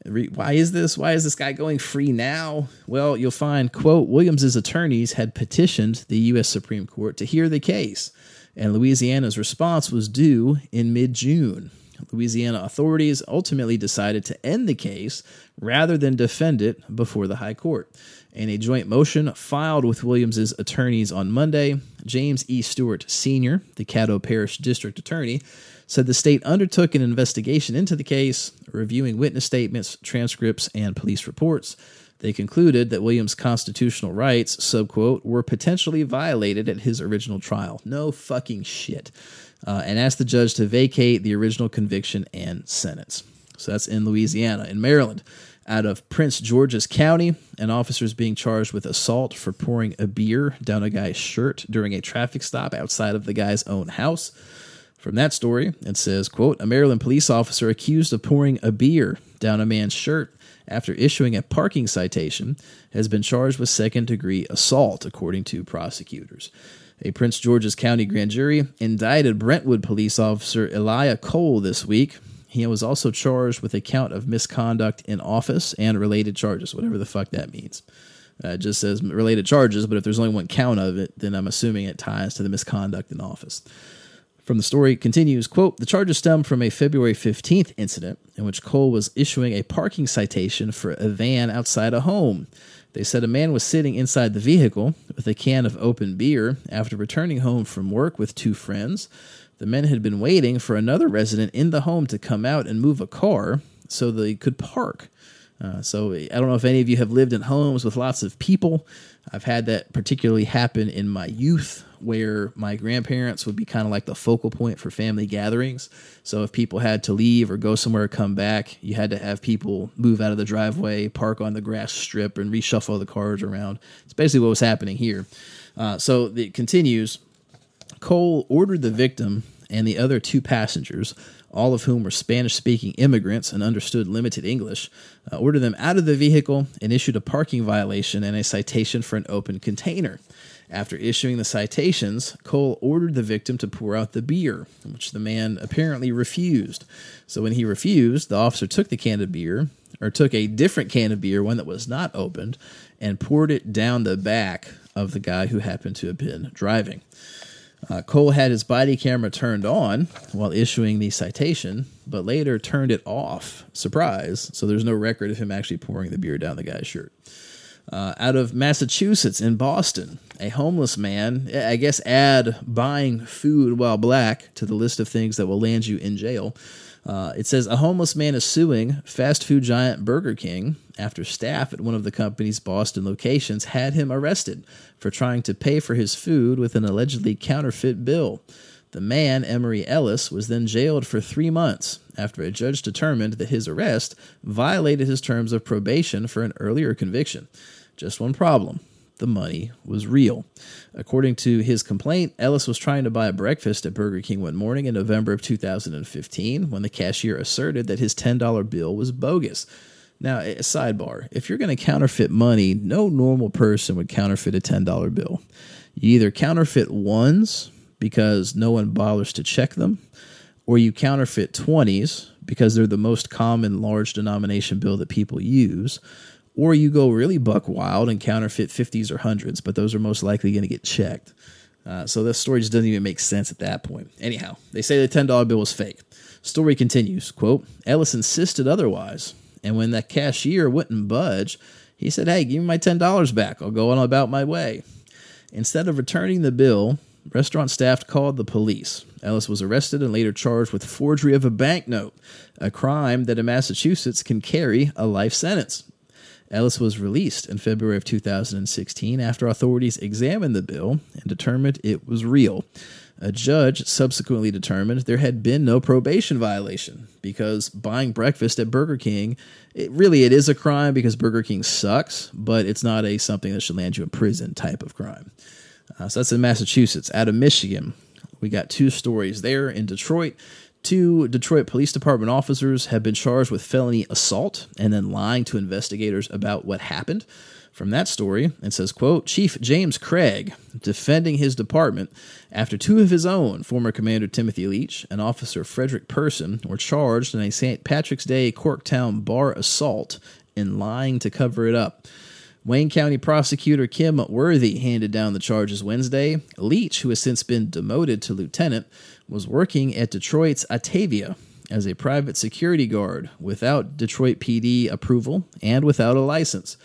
Why is this? Why is this guy going free now? Well, you'll find, quote, Williams's attorneys had petitioned the U.S. Supreme Court to hear the case and Louisiana's response was due in mid June. Louisiana authorities ultimately decided to end the case rather than defend it before the High Court. In a joint motion filed with Williams's attorneys on Monday, James E. Stewart Sr., the Caddo Parish District Attorney, said the state undertook an investigation into the case, reviewing witness statements, transcripts, and police reports. They concluded that Williams' constitutional rights, subquote, were potentially violated at his original trial. No fucking shit. Uh, and asked the judge to vacate the original conviction and sentence. So that's in Louisiana. In Maryland, out of Prince George's County, an officer is being charged with assault for pouring a beer down a guy's shirt during a traffic stop outside of the guy's own house. From that story, it says, quote, a Maryland police officer accused of pouring a beer down a man's shirt after issuing a parking citation, has been charged with second degree assault, according to prosecutors. A Prince George's County grand jury indicted Brentwood police officer Elijah Cole this week. He was also charged with a count of misconduct in office and related charges, whatever the fuck that means. Uh, it just says related charges, but if there's only one count of it, then I'm assuming it ties to the misconduct in office. From the story continues, quote, the charges stem from a February 15th incident in which Cole was issuing a parking citation for a van outside a home. They said a man was sitting inside the vehicle with a can of open beer after returning home from work with two friends. The men had been waiting for another resident in the home to come out and move a car so they could park. Uh, so I don't know if any of you have lived in homes with lots of people. I've had that particularly happen in my youth where my grandparents would be kind of like the focal point for family gatherings. So if people had to leave or go somewhere or come back, you had to have people move out of the driveway, park on the grass strip, and reshuffle the cars around. It's basically what was happening here. Uh, so it continues. Cole ordered the victim and the other two passengers, all of whom were Spanish speaking immigrants and understood limited English, uh, ordered them out of the vehicle and issued a parking violation and a citation for an open container. After issuing the citations, Cole ordered the victim to pour out the beer, which the man apparently refused. So when he refused, the officer took the can of beer, or took a different can of beer, one that was not opened, and poured it down the back of the guy who happened to have been driving. Uh, Cole had his body camera turned on while issuing the citation, but later turned it off. Surprise. So there's no record of him actually pouring the beer down the guy's shirt. Uh, out of Massachusetts in Boston, a homeless man, I guess, add buying food while black to the list of things that will land you in jail. Uh, it says a homeless man is suing fast food giant Burger King after staff at one of the company's Boston locations had him arrested for trying to pay for his food with an allegedly counterfeit bill. The man, Emery Ellis, was then jailed for three months after a judge determined that his arrest violated his terms of probation for an earlier conviction. Just one problem the money was real. According to his complaint, Ellis was trying to buy a breakfast at Burger King one morning in November of 2015 when the cashier asserted that his $10 bill was bogus. Now, a sidebar if you're going to counterfeit money, no normal person would counterfeit a $10 bill. You either counterfeit ones because no one bothers to check them, or you counterfeit 20s because they're the most common large denomination bill that people use or you go really buck wild and counterfeit 50s or 100s, but those are most likely going to get checked. Uh, so this story just doesn't even make sense at that point. Anyhow, they say the $10 bill was fake. Story continues, quote, Ellis insisted otherwise, and when that cashier wouldn't budge, he said, hey, give me my $10 back. I'll go on about my way. Instead of returning the bill, restaurant staff called the police. Ellis was arrested and later charged with forgery of a banknote, a crime that in Massachusetts can carry a life sentence. Ellis was released in February of 2016 after authorities examined the bill and determined it was real. A judge subsequently determined there had been no probation violation because buying breakfast at Burger King, it really it is a crime because Burger King sucks, but it's not a something that should land you in prison type of crime. Uh, so that's in Massachusetts. Out of Michigan, we got two stories there in Detroit. Two Detroit Police Department officers have been charged with felony assault and then lying to investigators about what happened. From that story, it says, quote, Chief James Craig, defending his department after two of his own, former Commander Timothy Leach and Officer Frederick Person, were charged in a St. Patrick's Day Corktown bar assault and lying to cover it up. Wayne County prosecutor Kim Worthy handed down the charges Wednesday. Leach, who has since been demoted to lieutenant, was working at Detroit's Ottava Via as a private security guard without Detroit PD approval and without a license.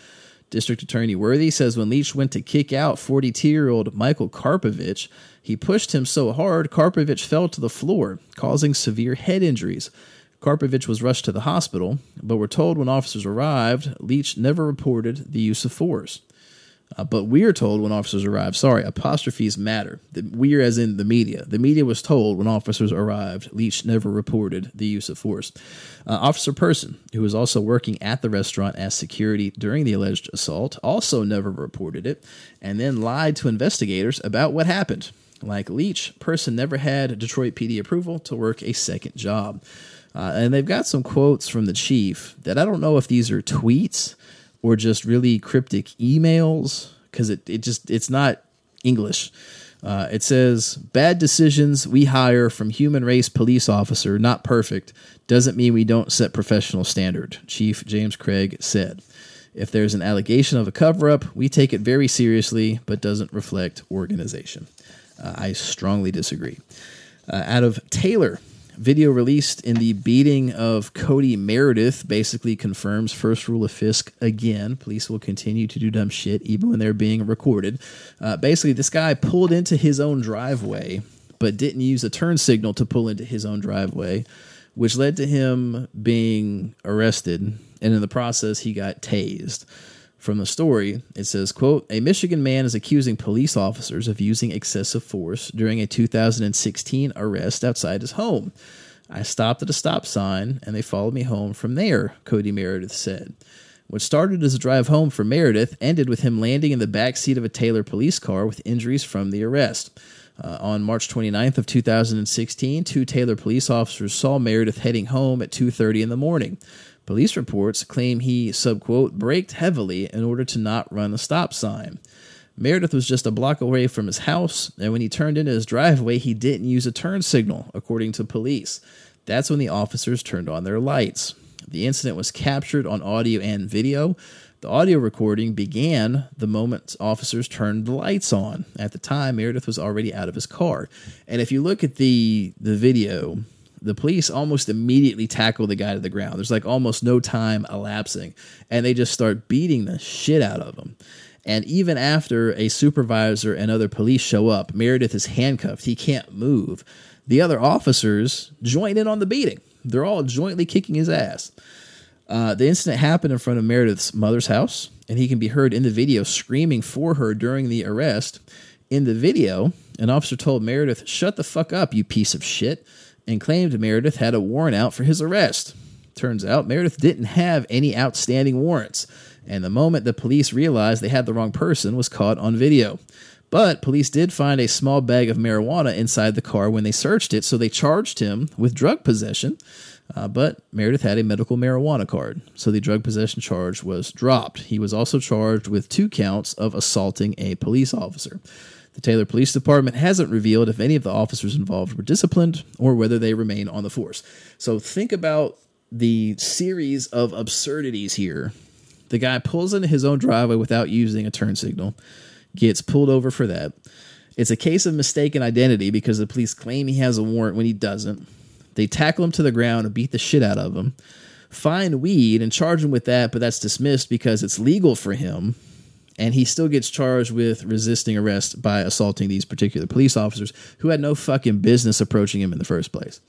District Attorney Worthy says when Leach went to kick out 42 year old Michael Karpovich, he pushed him so hard Karpovich fell to the floor, causing severe head injuries. Karpovich was rushed to the hospital, but we're told when officers arrived, Leach never reported the use of force. Uh, but we're told when officers arrived, sorry, apostrophes matter. The, we're as in the media. The media was told when officers arrived, Leach never reported the use of force. Uh, Officer Person, who was also working at the restaurant as security during the alleged assault, also never reported it and then lied to investigators about what happened. Like Leach, Person never had Detroit PD approval to work a second job. Uh, and they've got some quotes from the chief that I don't know if these are tweets or just really cryptic emails because it, it just it's not English. Uh, it says bad decisions we hire from human race police officer not perfect doesn't mean we don't set professional standard. Chief James Craig said. If there's an allegation of a cover up, we take it very seriously, but doesn't reflect organization. Uh, I strongly disagree. Uh, out of Taylor, Video released in the beating of Cody Meredith basically confirms first rule of Fisk again. Police will continue to do dumb shit even when they're being recorded. Uh, basically, this guy pulled into his own driveway, but didn't use a turn signal to pull into his own driveway, which led to him being arrested. And in the process, he got tased. From the story, it says, quote, A Michigan man is accusing police officers of using excessive force during a 2016 arrest outside his home. I stopped at a stop sign and they followed me home from there, Cody Meredith said. What started as a drive home for Meredith ended with him landing in the back seat of a Taylor police car with injuries from the arrest. Uh, on March 29th of 2016, two Taylor police officers saw Meredith heading home at 2:30 in the morning. Police reports claim he subquote braked heavily in order to not run a stop sign. Meredith was just a block away from his house, and when he turned into his driveway, he didn't use a turn signal, according to police. That's when the officers turned on their lights. The incident was captured on audio and video. The audio recording began the moment officers turned the lights on. At the time, Meredith was already out of his car. And if you look at the the video, the police almost immediately tackle the guy to the ground. There's like almost no time elapsing, and they just start beating the shit out of him. And even after a supervisor and other police show up, Meredith is handcuffed. He can't move. The other officers join in on the beating. They're all jointly kicking his ass. Uh, the incident happened in front of Meredith's mother's house, and he can be heard in the video screaming for her during the arrest. In the video, an officer told Meredith, Shut the fuck up, you piece of shit, and claimed Meredith had a warrant out for his arrest. Turns out Meredith didn't have any outstanding warrants, and the moment the police realized they had the wrong person was caught on video. But police did find a small bag of marijuana inside the car when they searched it, so they charged him with drug possession. Uh, but Meredith had a medical marijuana card, so the drug possession charge was dropped. He was also charged with two counts of assaulting a police officer. The Taylor Police Department hasn't revealed if any of the officers involved were disciplined or whether they remain on the force. So think about the series of absurdities here. The guy pulls into his own driveway without using a turn signal, gets pulled over for that. It's a case of mistaken identity because the police claim he has a warrant when he doesn't. They tackle him to the ground and beat the shit out of him, find weed and charge him with that, but that's dismissed because it's legal for him. And he still gets charged with resisting arrest by assaulting these particular police officers who had no fucking business approaching him in the first place.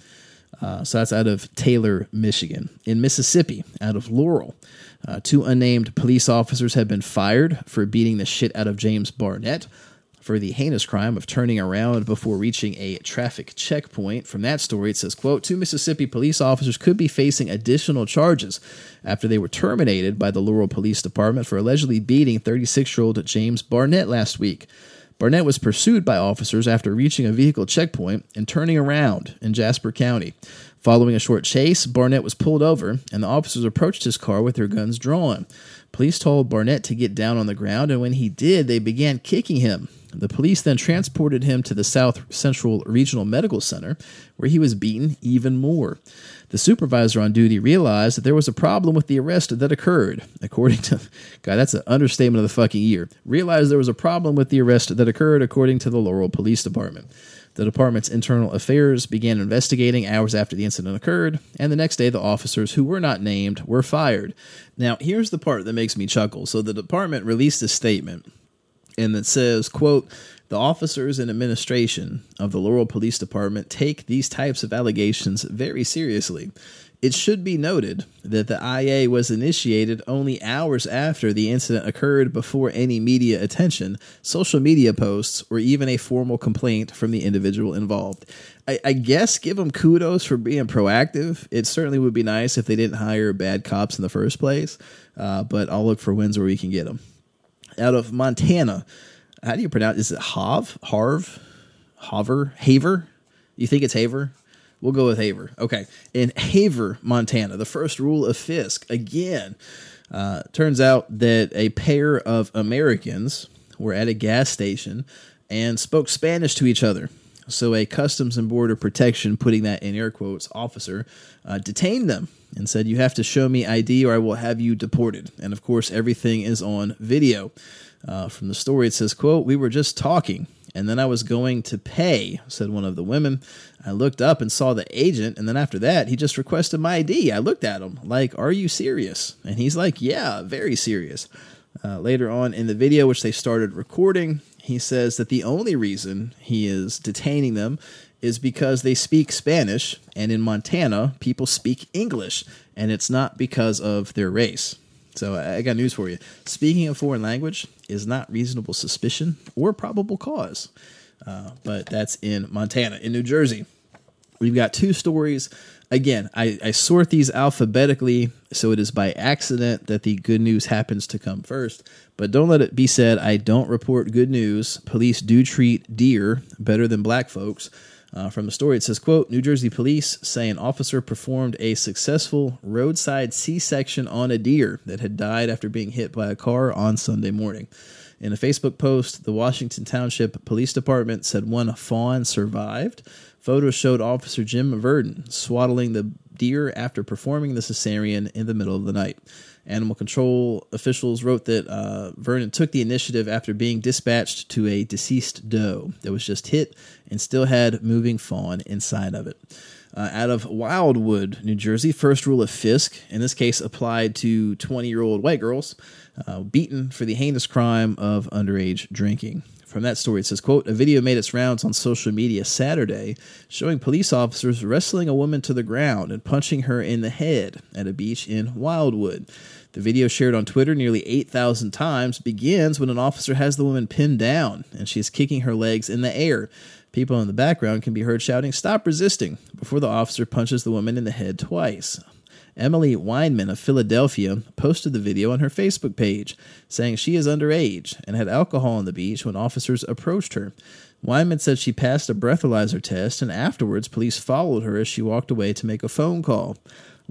Uh, so that's out of Taylor, Michigan. In Mississippi, out of Laurel, uh, two unnamed police officers have been fired for beating the shit out of James Barnett for the heinous crime of turning around before reaching a traffic checkpoint. From that story, it says, quote, two Mississippi police officers could be facing additional charges after they were terminated by the Laurel Police Department for allegedly beating 36-year-old James Barnett last week. Barnett was pursued by officers after reaching a vehicle checkpoint and turning around in Jasper County. Following a short chase, Barnett was pulled over, and the officers approached his car with their guns drawn. Police told Barnett to get down on the ground, and when he did, they began kicking him. The police then transported him to the South Central Regional Medical Center, where he was beaten even more. The supervisor on duty realized that there was a problem with the arrest that occurred. According to, God, that's an understatement of the fucking year. Realized there was a problem with the arrest that occurred, according to the Laurel Police Department. The department's internal affairs began investigating hours after the incident occurred, and the next day the officers who were not named were fired. Now, here's the part that makes me chuckle. So the department released a statement and it says, quote, the officers and administration of the Laurel Police Department take these types of allegations very seriously. It should be noted that the IA was initiated only hours after the incident occurred before any media attention, social media posts, or even a formal complaint from the individual involved. I, I, guess give them kudos for being proactive. It certainly would be nice if they didn't hire bad cops in the first place, uh, but I'll look for wins where we can get them out of Montana. How do you pronounce? Is it Hav? Harv? Hover? Haver? You think it's Haver? We'll go with Haver. Okay. In Haver, Montana, the first rule of Fisk, again, uh, turns out that a pair of Americans were at a gas station and spoke Spanish to each other. So a Customs and Border Protection, putting that in air quotes, officer uh, detained them and said, You have to show me ID or I will have you deported. And of course, everything is on video. Uh, from the story, it says, quote, We were just talking, and then I was going to pay, said one of the women. I looked up and saw the agent, and then after that, he just requested my ID. I looked at him, like, Are you serious? And he's like, Yeah, very serious. Uh, later on in the video, which they started recording, he says that the only reason he is detaining them is because they speak Spanish, and in Montana, people speak English, and it's not because of their race. So I got news for you. Speaking a foreign language is not reasonable suspicion or probable cause. Uh, but that's in Montana. In New Jersey, we've got two stories. Again, I, I sort these alphabetically, so it is by accident that the good news happens to come first. But don't let it be said I don't report good news. Police do treat deer better than black folks. Uh, from the story, it says, quote, New Jersey police say an officer performed a successful roadside C-section on a deer that had died after being hit by a car on Sunday morning. In a Facebook post, the Washington Township Police Department said one fawn survived. Photos showed Officer Jim Vernon swaddling the deer after performing the cesarean in the middle of the night. Animal control officials wrote that uh, Vernon took the initiative after being dispatched to a deceased doe that was just hit and still had moving fawn inside of it. Uh, out of Wildwood, New Jersey, first rule of Fisk, in this case applied to 20 year old white girls, uh, beaten for the heinous crime of underage drinking. From that story, it says, quote, a video made its rounds on social media Saturday showing police officers wrestling a woman to the ground and punching her in the head at a beach in Wildwood. The video shared on Twitter nearly 8,000 times begins when an officer has the woman pinned down and she is kicking her legs in the air. People in the background can be heard shouting, Stop resisting, before the officer punches the woman in the head twice. Emily Weinman of Philadelphia posted the video on her Facebook page, saying she is underage and had alcohol on the beach when officers approached her. Weinman said she passed a breathalyzer test, and afterwards, police followed her as she walked away to make a phone call.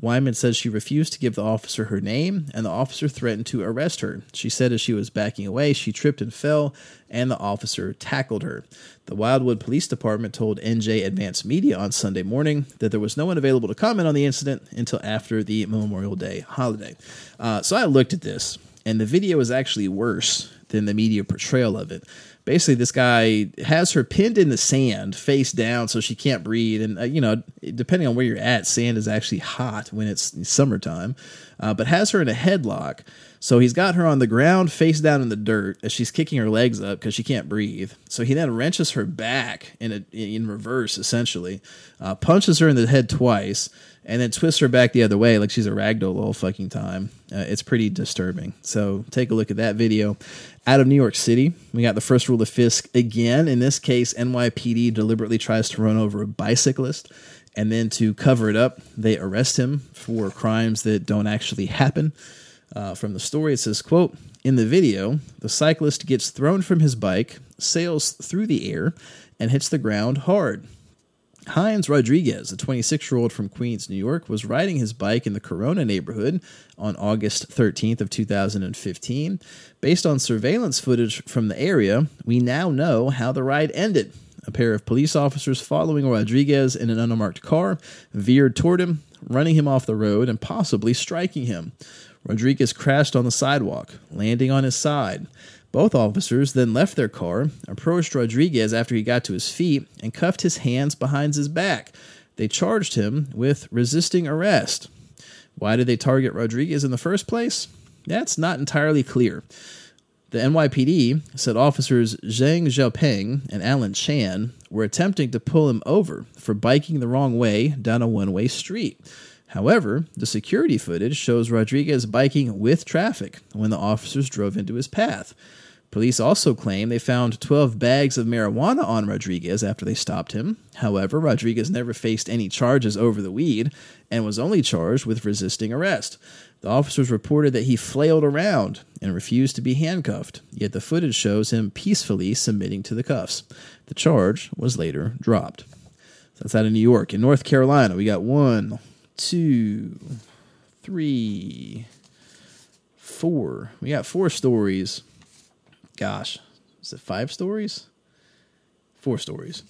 Weinman says she refused to give the officer her name, and the officer threatened to arrest her. She said as she was backing away, she tripped and fell, and the officer tackled her. The Wildwood Police Department told NJ Advance Media on Sunday morning that there was no one available to comment on the incident until after the Memorial Day holiday. Uh, so I looked at this, and the video is actually worse than the media portrayal of it basically this guy has her pinned in the sand face down so she can't breathe. And uh, you know depending on where you're at sand is actually hot when it's summertime uh, but has her in a headlock. So he's got her on the ground face down in the dirt as she's kicking her legs up because she can't breathe. So he then wrenches her back in a, in reverse essentially uh, punches her in the head twice and then twists her back the other way like she's a ragdoll the whole fucking time. Uh, it's pretty disturbing. So take a look at that video. Out of New York City, we got the first rule of Fisk again. In this case, NYPD deliberately tries to run over a bicyclist, and then to cover it up, they arrest him for crimes that don't actually happen. Uh, from the story, it says, "quote In the video, the cyclist gets thrown from his bike, sails through the air, and hits the ground hard." Hines Rodriguez, a 26 year old from Queens, New York, was riding his bike in the Corona neighborhood on August 13th of 2015. Based on surveillance footage from the area, we now know how the ride ended. A pair of police officers following Rodriguez in an unmarked car veered toward him, running him off the road and possibly striking him. Rodriguez crashed on the sidewalk, landing on his side. Both officers then left their car, approached Rodriguez after he got to his feet, and cuffed his hands behind his back. They charged him with resisting arrest. Why did they target Rodriguez in the first place? That's not entirely clear. The NYPD said officers Zhang Xiaopeng and Alan Chan were attempting to pull him over for biking the wrong way down a one way street. However, the security footage shows Rodriguez biking with traffic when the officers drove into his path. Police also claim they found 12 bags of marijuana on Rodriguez after they stopped him. However, Rodriguez never faced any charges over the weed and was only charged with resisting arrest. The officers reported that he flailed around and refused to be handcuffed, yet the footage shows him peacefully submitting to the cuffs. The charge was later dropped. So that's out of New York. In North Carolina, we got one, two, three, four. We got four stories gosh, is it five stories? Four stories.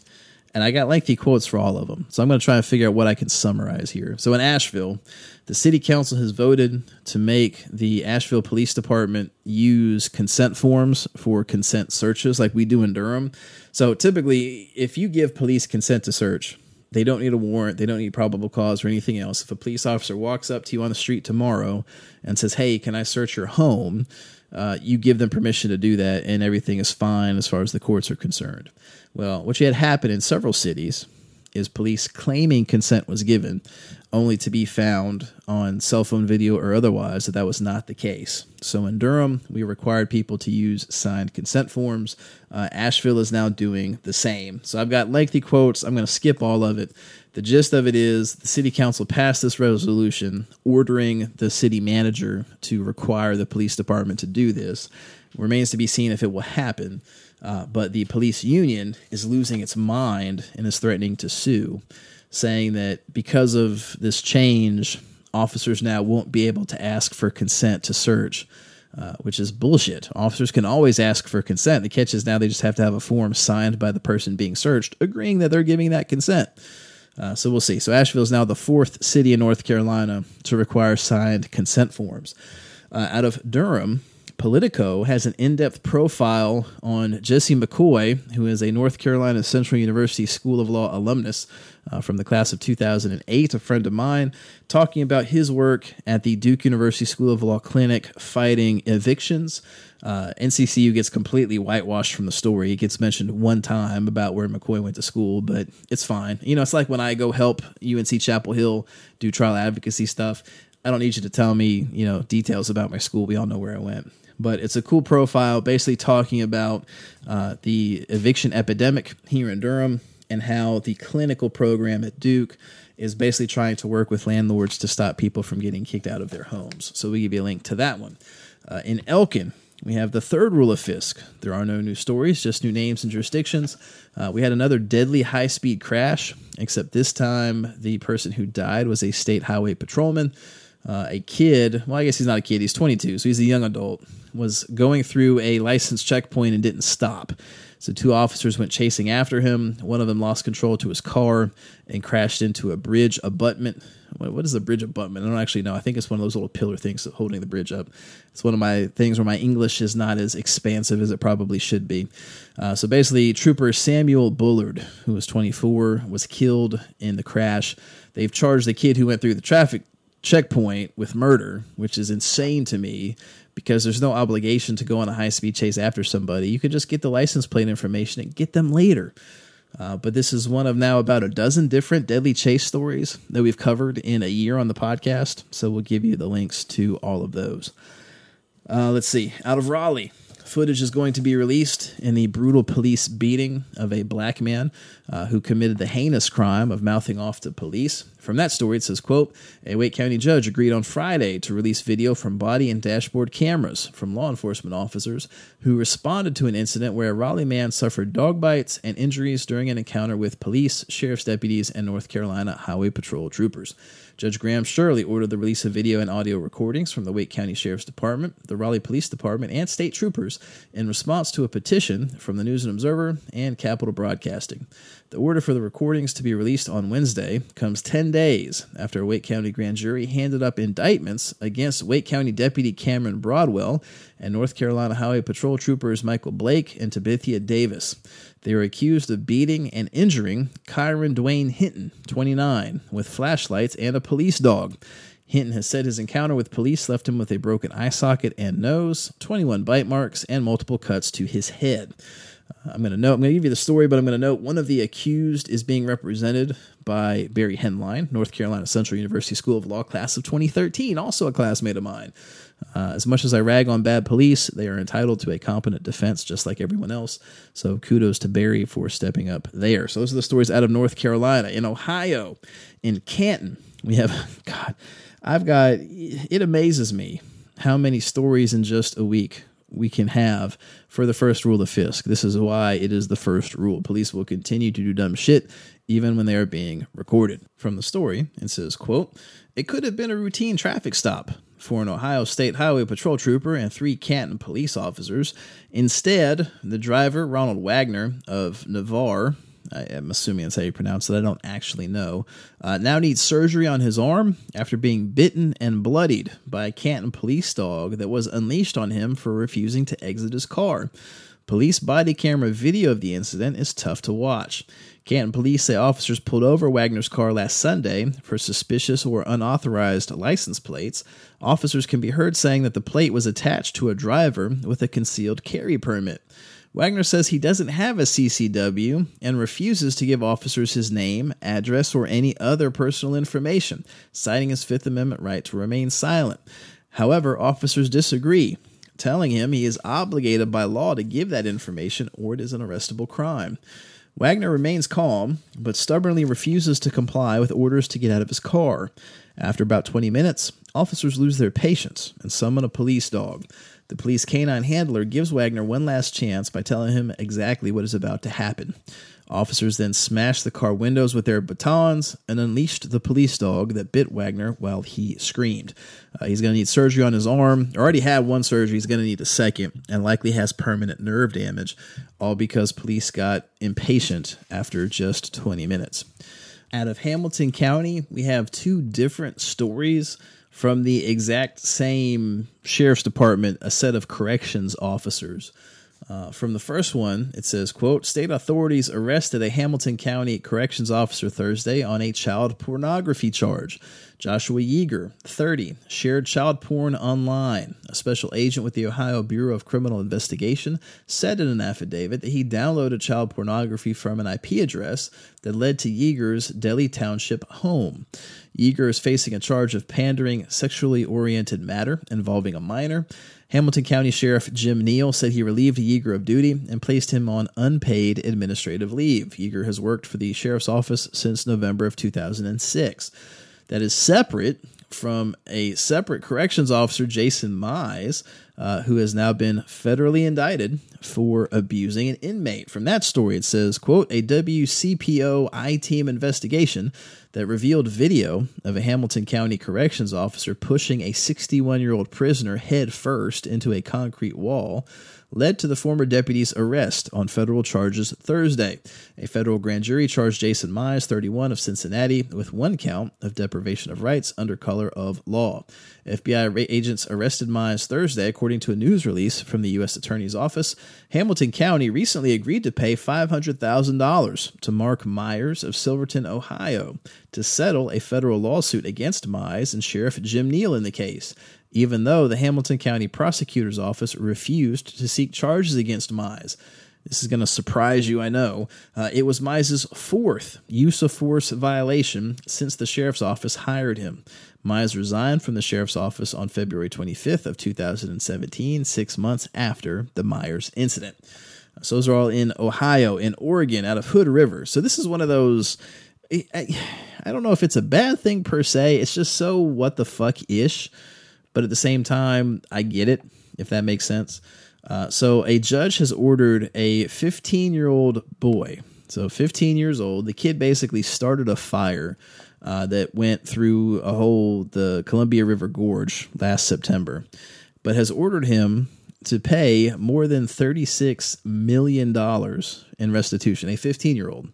And I got lengthy quotes for all of them. So I'm going to try and figure out what I can summarize here. So in Asheville, the city council has voted to make the Asheville Police Department use consent forms for consent searches like we do in Durham. So typically, if you give police consent to search, they don't need a warrant, they don't need probable cause or anything else. If a police officer walks up to you on the street tomorrow and says, Hey, can I search your home? Uh, you give them permission to do that, and everything is fine as far as the courts are concerned. Well, what you had in several cities is police claiming consent was given, only to be found on cell phone video or otherwise that that was not the case. So in Durham, we required people to use signed consent forms. Uh, Asheville is now doing the same. So I've got lengthy quotes. I'm going to skip all of it. The gist of it is the city council passed this resolution ordering the city manager to require the police department to do this. remains to be seen if it will happen. Uh, but the police union is losing its mind and is threatening to sue, saying that because of this change, officers now won't be able to ask for consent to search. Uh, which is bullshit. Officers can always ask for consent. The catch is now they just have to have a form signed by the person being searched, agreeing that they're giving that consent. Uh, so we'll see. So Asheville is now the fourth city in North Carolina to require signed consent forms. Uh, out of Durham, Politico has an in depth profile on Jesse McCoy, who is a North Carolina Central University School of Law alumnus uh, from the class of 2008, a friend of mine, talking about his work at the Duke University School of Law Clinic fighting evictions. Uh, NCCU gets completely whitewashed from the story. It gets mentioned one time about where McCoy went to school, but it's fine. You know, it's like when I go help UNC Chapel Hill do trial advocacy stuff. I don't need you to tell me, you know, details about my school. We all know where I went but it's a cool profile basically talking about uh, the eviction epidemic here in Durham and how the clinical program at Duke is basically trying to work with landlords to stop people from getting kicked out of their homes. So we give you a link to that one. Uh, in Elkin, we have the third rule of Fisk. There are no new stories, just new names and jurisdictions. Uh, we had another deadly high speed crash, except this time the person who died was a state highway patrolman. Uh, a kid, well, I guess he's not a kid, he's 22, so he's a young adult, was going through a license checkpoint and didn't stop. So two officers went chasing after him. One of them lost control to his car and crashed into a bridge abutment. What is a bridge abutment? I don't actually know. I think it's one of those little pillar things holding the bridge up. It's one of my things where my English is not as expansive as it probably should be. Uh, so basically, Trooper Samuel Bullard, who was 24, was killed in the crash. They've charged the kid who went through the traffic checkpoint with murder, which is insane to me because there's no obligation to go on a high speed chase after somebody. You could just get the license plate information and get them later. Uh, but this is one of now about a dozen different deadly chase stories that we've covered in a year on the podcast. So we'll give you the links to all of those. Uh, let's see. Out of Raleigh, Footage is going to be released in the brutal police beating of a black man uh, who committed the heinous crime of mouthing off to police. From that story, it says, quote, a Wake County judge agreed on Friday to release video from body and dashboard cameras from law enforcement officers who responded to an incident where a Raleigh man suffered dog bites and injuries during an encounter with police, sheriff's deputies, and North Carolina Highway Patrol troopers. Judge Graham Shirley ordered the release of video and audio recordings from the Wake County Sheriff's Department, the Raleigh Police Department, and state troopers in response to a petition from the News and Observer and Capital Broadcasting. The order for the recordings to be released on Wednesday comes 10 days after a Wake County grand jury handed up indictments against Wake County Deputy Cameron Broadwell and North Carolina Highway Patrol troopers Michael Blake and Tabithia Davis. They are accused of beating and injuring Kyron Dwayne Hinton, 29, with flashlights and a police dog. Hinton has said his encounter with police left him with a broken eye socket and nose, 21 bite marks, and multiple cuts to his head. I'm going to note, I'm going to give you the story, but I'm going to note one of the accused is being represented by Barry Henline, North Carolina Central University School of Law class of 2013, also a classmate of mine. Uh, as much as I rag on bad police, they are entitled to a competent defense just like everyone else. So kudos to Barry for stepping up there. So those are the stories out of North Carolina. In Ohio, in Canton, we have, God, I've got, it amazes me how many stories in just a week we can have for the first rule of Fisk. This is why it is the first rule. Police will continue to do dumb shit even when they are being recorded. From the story, it says, quote, It could have been a routine traffic stop for an Ohio State Highway Patrol trooper and three Canton police officers. Instead, the driver, Ronald Wagner of Navarre, I am assuming that's how you pronounce it. I don't actually know. Uh, now needs surgery on his arm after being bitten and bloodied by a Canton police dog that was unleashed on him for refusing to exit his car. Police body camera video of the incident is tough to watch. Canton police say officers pulled over Wagner's car last Sunday for suspicious or unauthorized license plates. Officers can be heard saying that the plate was attached to a driver with a concealed carry permit. Wagner says he doesn't have a CCW and refuses to give officers his name, address, or any other personal information, citing his Fifth Amendment right to remain silent. However, officers disagree, telling him he is obligated by law to give that information or it is an arrestable crime. Wagner remains calm, but stubbornly refuses to comply with orders to get out of his car. After about 20 minutes, officers lose their patience and summon a police dog. The police canine handler gives Wagner one last chance by telling him exactly what is about to happen. Officers then smashed the car windows with their batons and unleashed the police dog that bit Wagner while he screamed. Uh, he's going to need surgery on his arm. Already had one surgery. He's going to need a second and likely has permanent nerve damage, all because police got impatient after just 20 minutes. Out of Hamilton County, we have two different stories from the exact same sheriff's department, a set of corrections officers. Uh, from the first one, it says, quote, state authorities arrested a Hamilton County corrections officer Thursday on a child pornography charge. Joshua Yeager, 30, shared child porn online. A special agent with the Ohio Bureau of Criminal Investigation said in an affidavit that he downloaded child pornography from an IP address that led to Yeager's Delhi Township home. Yeager is facing a charge of pandering sexually oriented matter involving a minor. Hamilton County Sheriff Jim Neal said he relieved Yeager of duty and placed him on unpaid administrative leave. Yeager has worked for the sheriff's office since November of 2006. That is separate from a separate corrections officer, Jason Mize, uh, who has now been federally indicted for abusing an inmate. From that story, it says, quote, a WCPO I-team investigation that revealed video of a Hamilton County corrections officer pushing a 61-year-old prisoner head first into a concrete wall led to the former deputy's arrest on federal charges Thursday. A federal grand jury charged Jason Mize, 31 of Cincinnati, with one count of deprivation of rights under color of law. FBI agents arrested Mize Thursday, according to a news release from the U.S. Attorney's Office. Hamilton County recently agreed to pay $500,000 to Mark Myers of Silverton, Ohio, to settle a federal lawsuit against Mize and Sheriff Jim Neal in the case even though the Hamilton County Prosecutor's Office refused to seek charges against Mize. This is going to surprise you, I know. Uh, it was Mize's fourth use of force violation since the sheriff's office hired him. Mize resigned from the sheriff's office on February 25th of 2017, six months after the Myers incident. So those are all in Ohio, in Oregon, out of Hood River. So this is one of those. I, I don't know if it's a bad thing per se. It's just so what the fuck ish but at the same time, I get it, if that makes sense. Uh, so, a judge has ordered a 15 year old boy, so 15 years old, the kid basically started a fire uh, that went through a whole, the Columbia River Gorge last September, but has ordered him to pay more than $36 million in restitution, a 15 year old.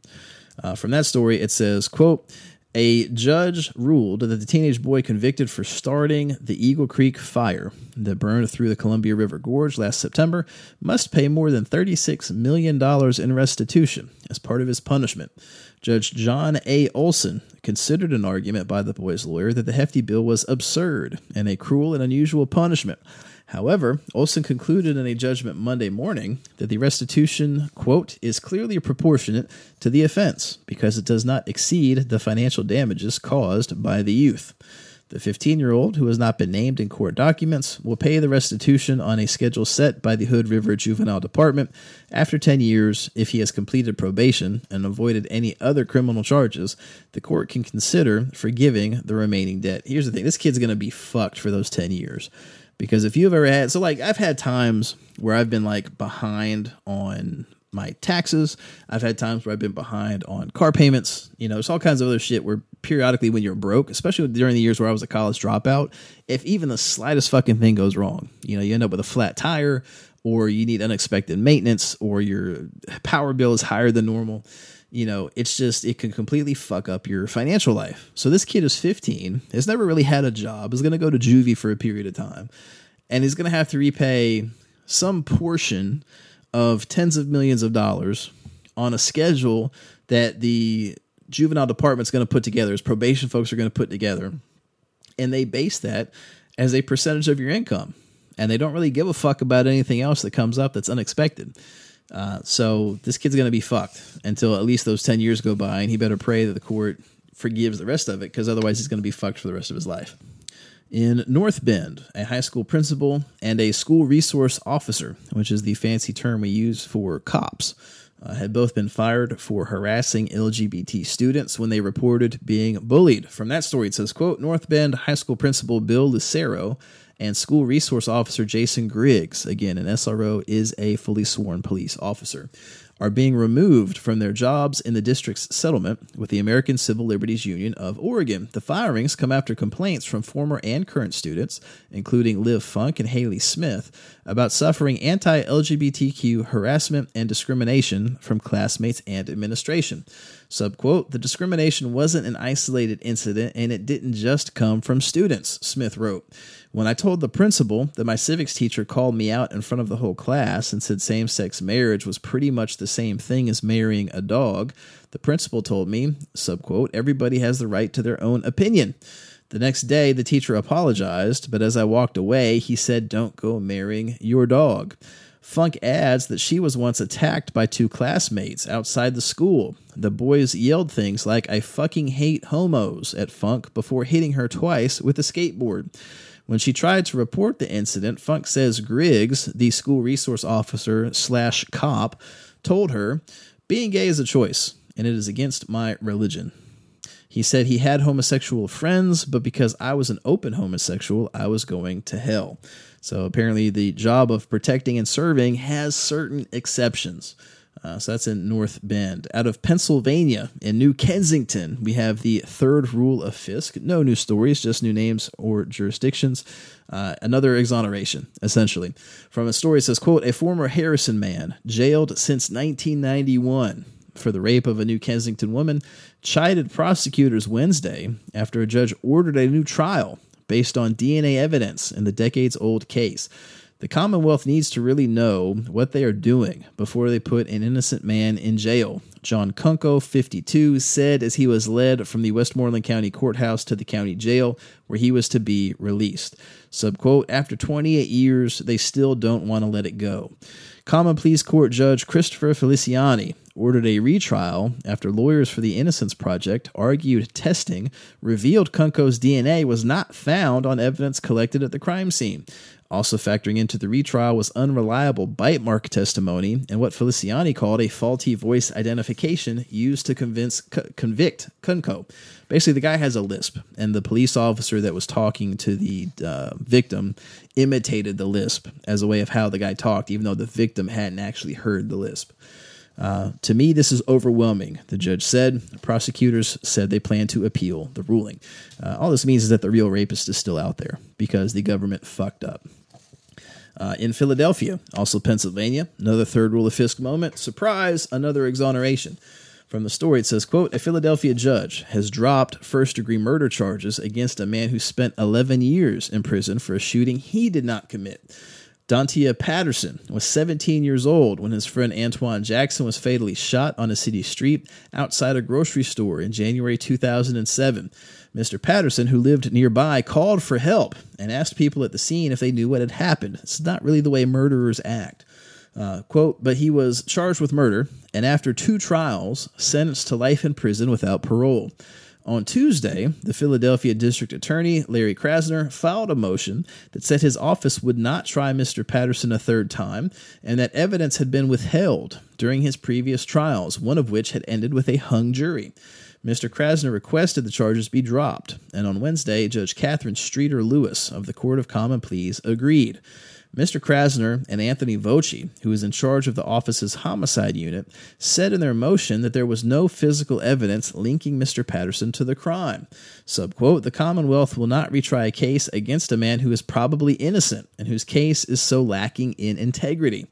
Uh, from that story, it says, quote, a judge ruled that the teenage boy convicted for starting the Eagle Creek fire that burned through the Columbia River Gorge last September must pay more than $36 million in restitution as part of his punishment. Judge John A. Olson considered an argument by the boy's lawyer that the hefty bill was absurd and a cruel and unusual punishment However, Olson concluded in a judgment Monday morning that the restitution, quote, is clearly proportionate to the offense because it does not exceed the financial damages caused by the youth. The 15 year old, who has not been named in court documents, will pay the restitution on a schedule set by the Hood River Juvenile Department after 10 years if he has completed probation and avoided any other criminal charges. The court can consider forgiving the remaining debt. Here's the thing this kid's going to be fucked for those 10 years because if you've ever had so like I've had times where I've been like behind on my taxes. I've had times where I've been behind on car payments. You know, there's all kinds of other shit where periodically when you're broke, especially during the years where I was a college dropout, if even the slightest fucking thing goes wrong, you know, you end up with a flat tire or you need unexpected maintenance or your power bill is higher than normal you know, it's just, it can completely fuck up your financial life. So this kid is 15, has never really had a job, is going to go to juvie for a period of time, and is going to have to repay some portion of tens of millions of dollars on a schedule that the juvenile department's going to put together, as probation folks are going to put together, and they base that as a percentage of your income, and they don't really give a fuck about anything else that comes up that's unexpected. Uh, so this kid's going to be fucked until at least those 10 years go by, and he better pray that the court forgives the rest of it because otherwise he's going to be fucked for the rest of his life. In North Bend, a high school principal and a school resource officer, which is the fancy term we use for cops, uh, had both been fired for harassing LGBT students when they reported being bullied. From that story, it says, quote, North Bend High School Principal Bill Lucero and School Resource Officer Jason Griggs, again, an SRO is a fully sworn police officer, are being removed from their jobs in the district's settlement with the American Civil Liberties Union of Oregon. The firings come after complaints from former and current students, including Liv Funk and Haley Smith, about suffering anti LGBTQ harassment and discrimination from classmates and administration. Subquote, the discrimination wasn't an isolated incident and it didn't just come from students, Smith wrote. When I told the principal that my civics teacher called me out in front of the whole class and said same sex marriage was pretty much the same thing as marrying a dog, the principal told me, subquote, everybody has the right to their own opinion. The next day, the teacher apologized, but as I walked away, he said, Don't go marrying your dog. Funk adds that she was once attacked by two classmates outside the school. The boys yelled things like, I fucking hate homos at Funk before hitting her twice with a skateboard. When she tried to report the incident, Funk says Griggs, the school resource officer slash cop, told her, Being gay is a choice, and it is against my religion. He said he had homosexual friends, but because I was an open homosexual, I was going to hell. So apparently, the job of protecting and serving has certain exceptions. Uh, so that's in North Bend. Out of Pennsylvania, in New Kensington, we have the third rule of Fisk. No new stories, just new names or jurisdictions. Uh, another exoneration, essentially. From a story, says, quote, a former Harrison man jailed since 1991 for the rape of a New Kensington woman chided prosecutors Wednesday after a judge ordered a new trial based on DNA evidence in the decades old case. The Commonwealth needs to really know what they are doing before they put an innocent man in jail. John Kunco, 52, said as he was led from the Westmoreland County Courthouse to the county jail where he was to be released. Subquote, after 28 years, they still don't want to let it go. Common Pleas Court Judge Christopher Feliciani ordered a retrial after lawyers for the Innocence Project argued testing revealed Kunco's DNA was not found on evidence collected at the crime scene. Also factoring into the retrial was unreliable bite mark testimony and what Feliciani called a faulty voice identification used to convince, convict Kunco. Basically, the guy has a lisp, and the police officer that was talking to the uh, victim imitated the lisp as a way of how the guy talked, even though the victim hadn't actually heard the lisp. Uh, to me, this is overwhelming, the judge said. prosecutors said they plan to appeal the ruling. Uh, all this means is that the real rapist is still out there because the government fucked up. Uh, in Philadelphia, also Pennsylvania, another third rule of Fisk moment. Surprise, another exoneration. From the story, it says, quote, a Philadelphia judge has dropped first degree murder charges against a man who spent 11 years in prison for a shooting he did not commit. Dontia Patterson was 17 years old when his friend Antoine Jackson was fatally shot on a city street outside a grocery store in January 2007. Mr. Patterson, who lived nearby, called for help and asked people at the scene if they knew what had happened. It's not really the way murderers act. Uh, quote, but he was charged with murder and after two trials, sentenced to life in prison without parole. On Tuesday, the Philadelphia District Attorney, Larry Krasner, filed a motion that said his office would not try Mr. Patterson a third time and that evidence had been withheld during his previous trials, one of which had ended with a hung jury. Mr. Krasner requested the charges be dropped, and on Wednesday, Judge Catherine Streeter Lewis of the Court of Common Pleas agreed. Mr. Krasner and Anthony Voci, who is in charge of the office's homicide unit, said in their motion that there was no physical evidence linking Mr. Patterson to the crime. Subquote, the Commonwealth will not retry a case against a man who is probably innocent and whose case is so lacking in integrity.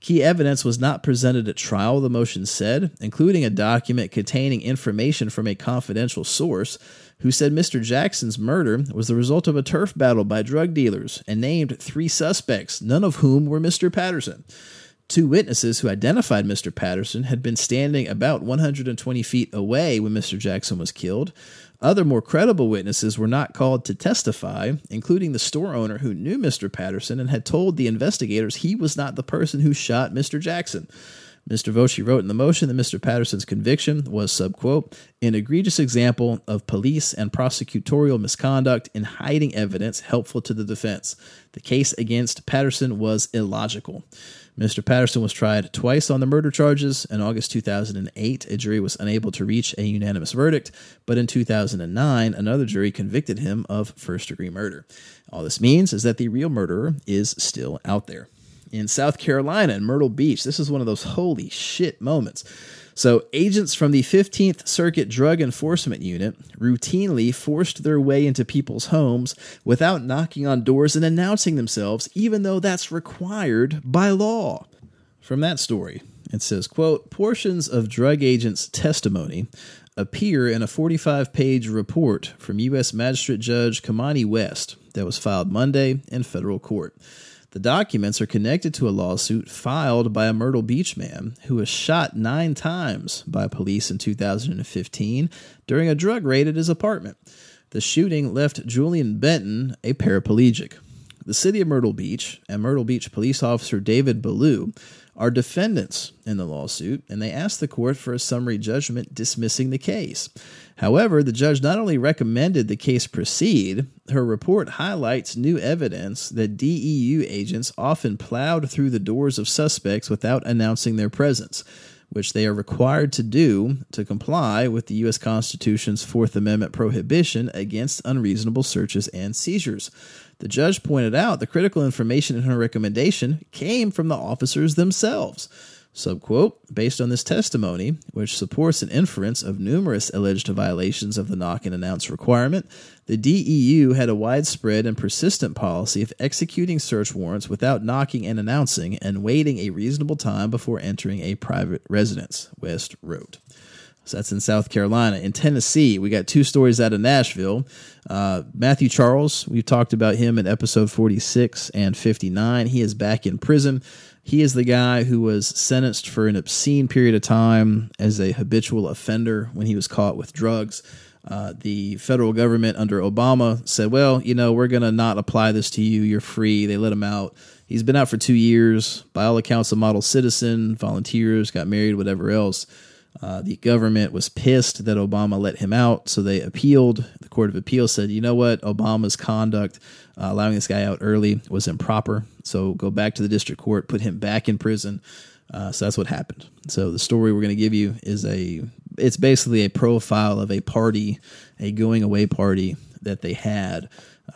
Key evidence was not presented at trial, the motion said, including a document containing information from a confidential source who said Mr. Jackson's murder was the result of a turf battle by drug dealers and named three suspects, none of whom were Mr. Patterson. Two witnesses who identified Mr. Patterson had been standing about 120 feet away when Mr. Jackson was killed. Other more credible witnesses were not called to testify, including the store owner who knew Mr. Patterson and had told the investigators he was not the person who shot Mr. Jackson. Mr. Voci wrote in the motion that Mr. Patterson's conviction was, subquote, an egregious example of police and prosecutorial misconduct in hiding evidence helpful to the defense. The case against Patterson was illogical. Mr. Patterson was tried twice on the murder charges. In August 2008, a jury was unable to reach a unanimous verdict, but in 2009, another jury convicted him of first degree murder. All this means is that the real murderer is still out there. In South Carolina, in Myrtle Beach, this is one of those holy shit moments. So, agents from the 15th Circuit Drug Enforcement Unit routinely forced their way into people's homes without knocking on doors and announcing themselves, even though that's required by law. From that story, it says, quote, portions of drug agents' testimony appear in a 45 page report from U.S. Magistrate Judge Kaymani West that was filed Monday in federal court. The documents are connected to a lawsuit filed by a Myrtle Beach man who was shot nine times by police in 2015 during a drug raid at his apartment. The shooting left Julian Benton a paraplegic. The city of Myrtle Beach and Myrtle Beach police officer David Ballou are defendants in the lawsuit, and they asked the court for a summary judgment dismissing the case. However, the judge not only recommended the case proceed, her report highlights new evidence that DEU agents often plowed through the doors of suspects without announcing their presence, which they are required to do to comply with the U.S. Constitution's Fourth Amendment prohibition against unreasonable searches and seizures. The judge pointed out the critical information in her recommendation came from the officers themselves. Subquote, based on this testimony, which supports an inference of numerous alleged violations of the knock and announce requirement, the DEU had a widespread and persistent policy of executing search warrants without knocking and announcing and waiting a reasonable time before entering a private residence, West wrote. So that's in South Carolina. In Tennessee, we got two stories out of Nashville. Uh, Matthew Charles, we've talked about him in episode 46 and 59. He is back in prison. He is the guy who was sentenced for an obscene period of time as a habitual offender when he was caught with drugs. Uh, the federal government under Obama said, well, you know, we're going to not apply this to you. You're free. They let him out. He's been out for two years. By all accounts, a model citizen, volunteers, got married, whatever else. Uh, the government was pissed that Obama let him out, so they appealed. The Court of Appeal said, you know what, Obama's conduct, uh, allowing this guy out early, was improper. So go back to the district court, put him back in prison. Uh, so that's what happened. So the story we're going to give you is a, it's basically a profile of a party, a going away party that they had,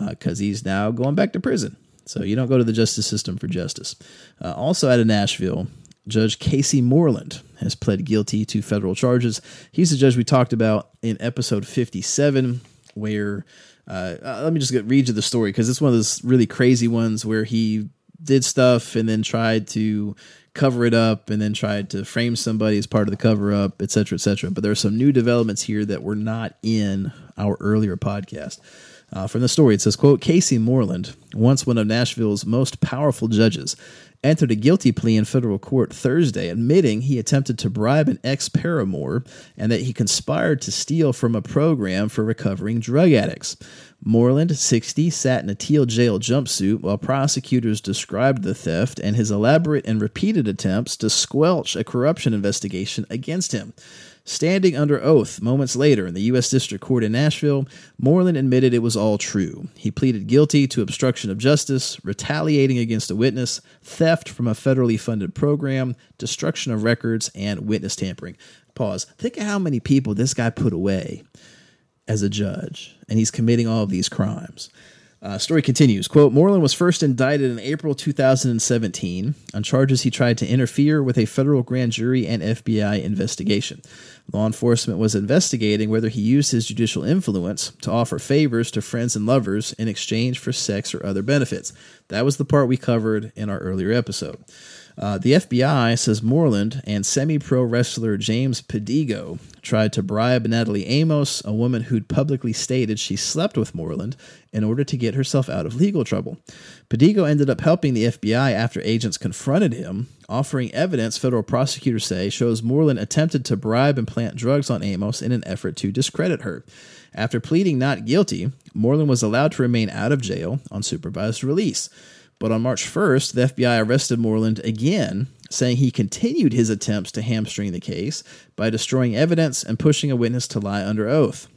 because uh, he's now going back to prison. So you don't go to the justice system for justice. Uh, also out of Nashville, Judge Casey Moreland has pled guilty to federal charges. He's the judge we talked about in episode 57, where uh, uh, let me just get, read you the story because it's one of those really crazy ones where he did stuff and then tried to cover it up and then tried to frame somebody as part of the cover up, et cetera, et cetera. But there are some new developments here that were not in our earlier podcast. Uh, from the story, it says, quote, Casey Moreland, once one of Nashville's most powerful judges, entered a guilty plea in federal court Thursday, admitting he attempted to bribe an ex paramour and that he conspired to steal from a program for recovering drug addicts. Moreland, 60, sat in a teal jail jumpsuit while prosecutors described the theft and his elaborate and repeated attempts to squelch a corruption investigation against him. Standing under oath moments later in the U.S. District Court in Nashville, Moreland admitted it was all true. He pleaded guilty to obstruction of justice, retaliating against a witness, theft from a federally funded program, destruction of records, and witness tampering. Pause. Think of how many people this guy put away as a judge, and he's committing all of these crimes. Uh, story continues. Quote, Moreland was first indicted in April 2017 on charges he tried to interfere with a federal grand jury and FBI investigation. Law enforcement was investigating whether he used his judicial influence to offer favors to friends and lovers in exchange for sex or other benefits. That was the part we covered in our earlier episode. Uh, the FBI says Moreland and semi pro wrestler James Padigo tried to bribe Natalie Amos, a woman who'd publicly stated she slept with Moreland, in order to get herself out of legal trouble. Padigo ended up helping the FBI after agents confronted him offering evidence federal prosecutors say shows Moreland attempted to bribe and plant drugs on Amos in an effort to discredit her. After pleading not guilty, Moreland was allowed to remain out of jail on supervised release. But on March 1st, the FBI arrested Moreland again, saying he continued his attempts to hamstring the case by destroying evidence and pushing a witness to lie under oath.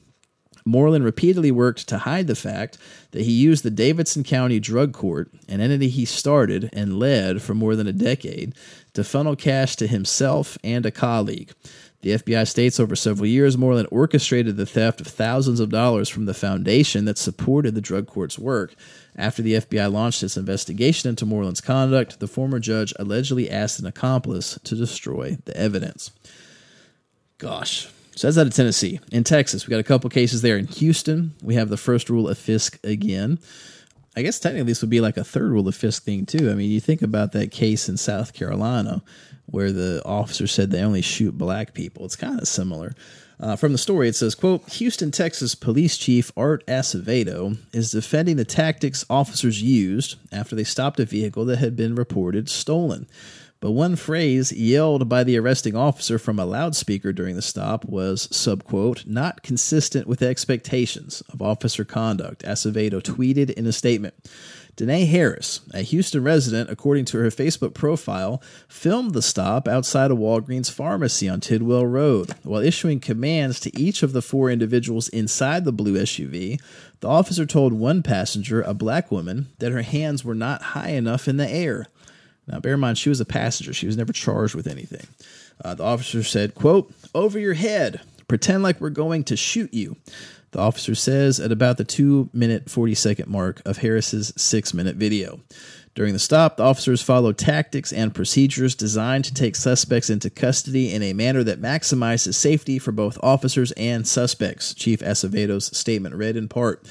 Moreland repeatedly worked to hide the fact that he used the Davidson County Drug Court, an entity he started and led for more than a decade, to funnel cash to himself and a colleague. The FBI states over several years, Moreland orchestrated the theft of thousands of dollars from the foundation that supported the drug court's work. After the FBI launched its investigation into Moreland's conduct, the former judge allegedly asked an accomplice to destroy the evidence. Gosh. So that's out of Tennessee. In Texas, we got a couple cases there. In Houston, we have the first rule of Fisk again. I guess technically this would be like a third rule of Fisk thing too. I mean, you think about that case in South Carolina where the officer said they only shoot black people. It's kind of similar. Uh, from the story, it says, quote, Houston, Texas Police Chief Art Acevedo is defending the tactics officers used after they stopped a vehicle that had been reported stolen. But one phrase yelled by the arresting officer from a loudspeaker during the stop was, subquote, not consistent with expectations of officer conduct, Acevedo tweeted in a statement. Danae Harris, a Houston resident, according to her Facebook profile, filmed the stop outside a Walgreens pharmacy on Tidwell Road. While issuing commands to each of the four individuals inside the blue SUV, the officer told one passenger, a black woman, that her hands were not high enough in the air. Now, bear in mind, she was a passenger. She was never charged with anything. Uh, the officer said, quote, over your head. Pretend like we're going to shoot you the officer says at about the 2 minute 40 second mark of Harris's 6 minute video. During the stop, the officers followed tactics and procedures designed to take suspects into custody in a manner that maximizes safety for both officers and suspects, Chief Acevedo's statement read in part.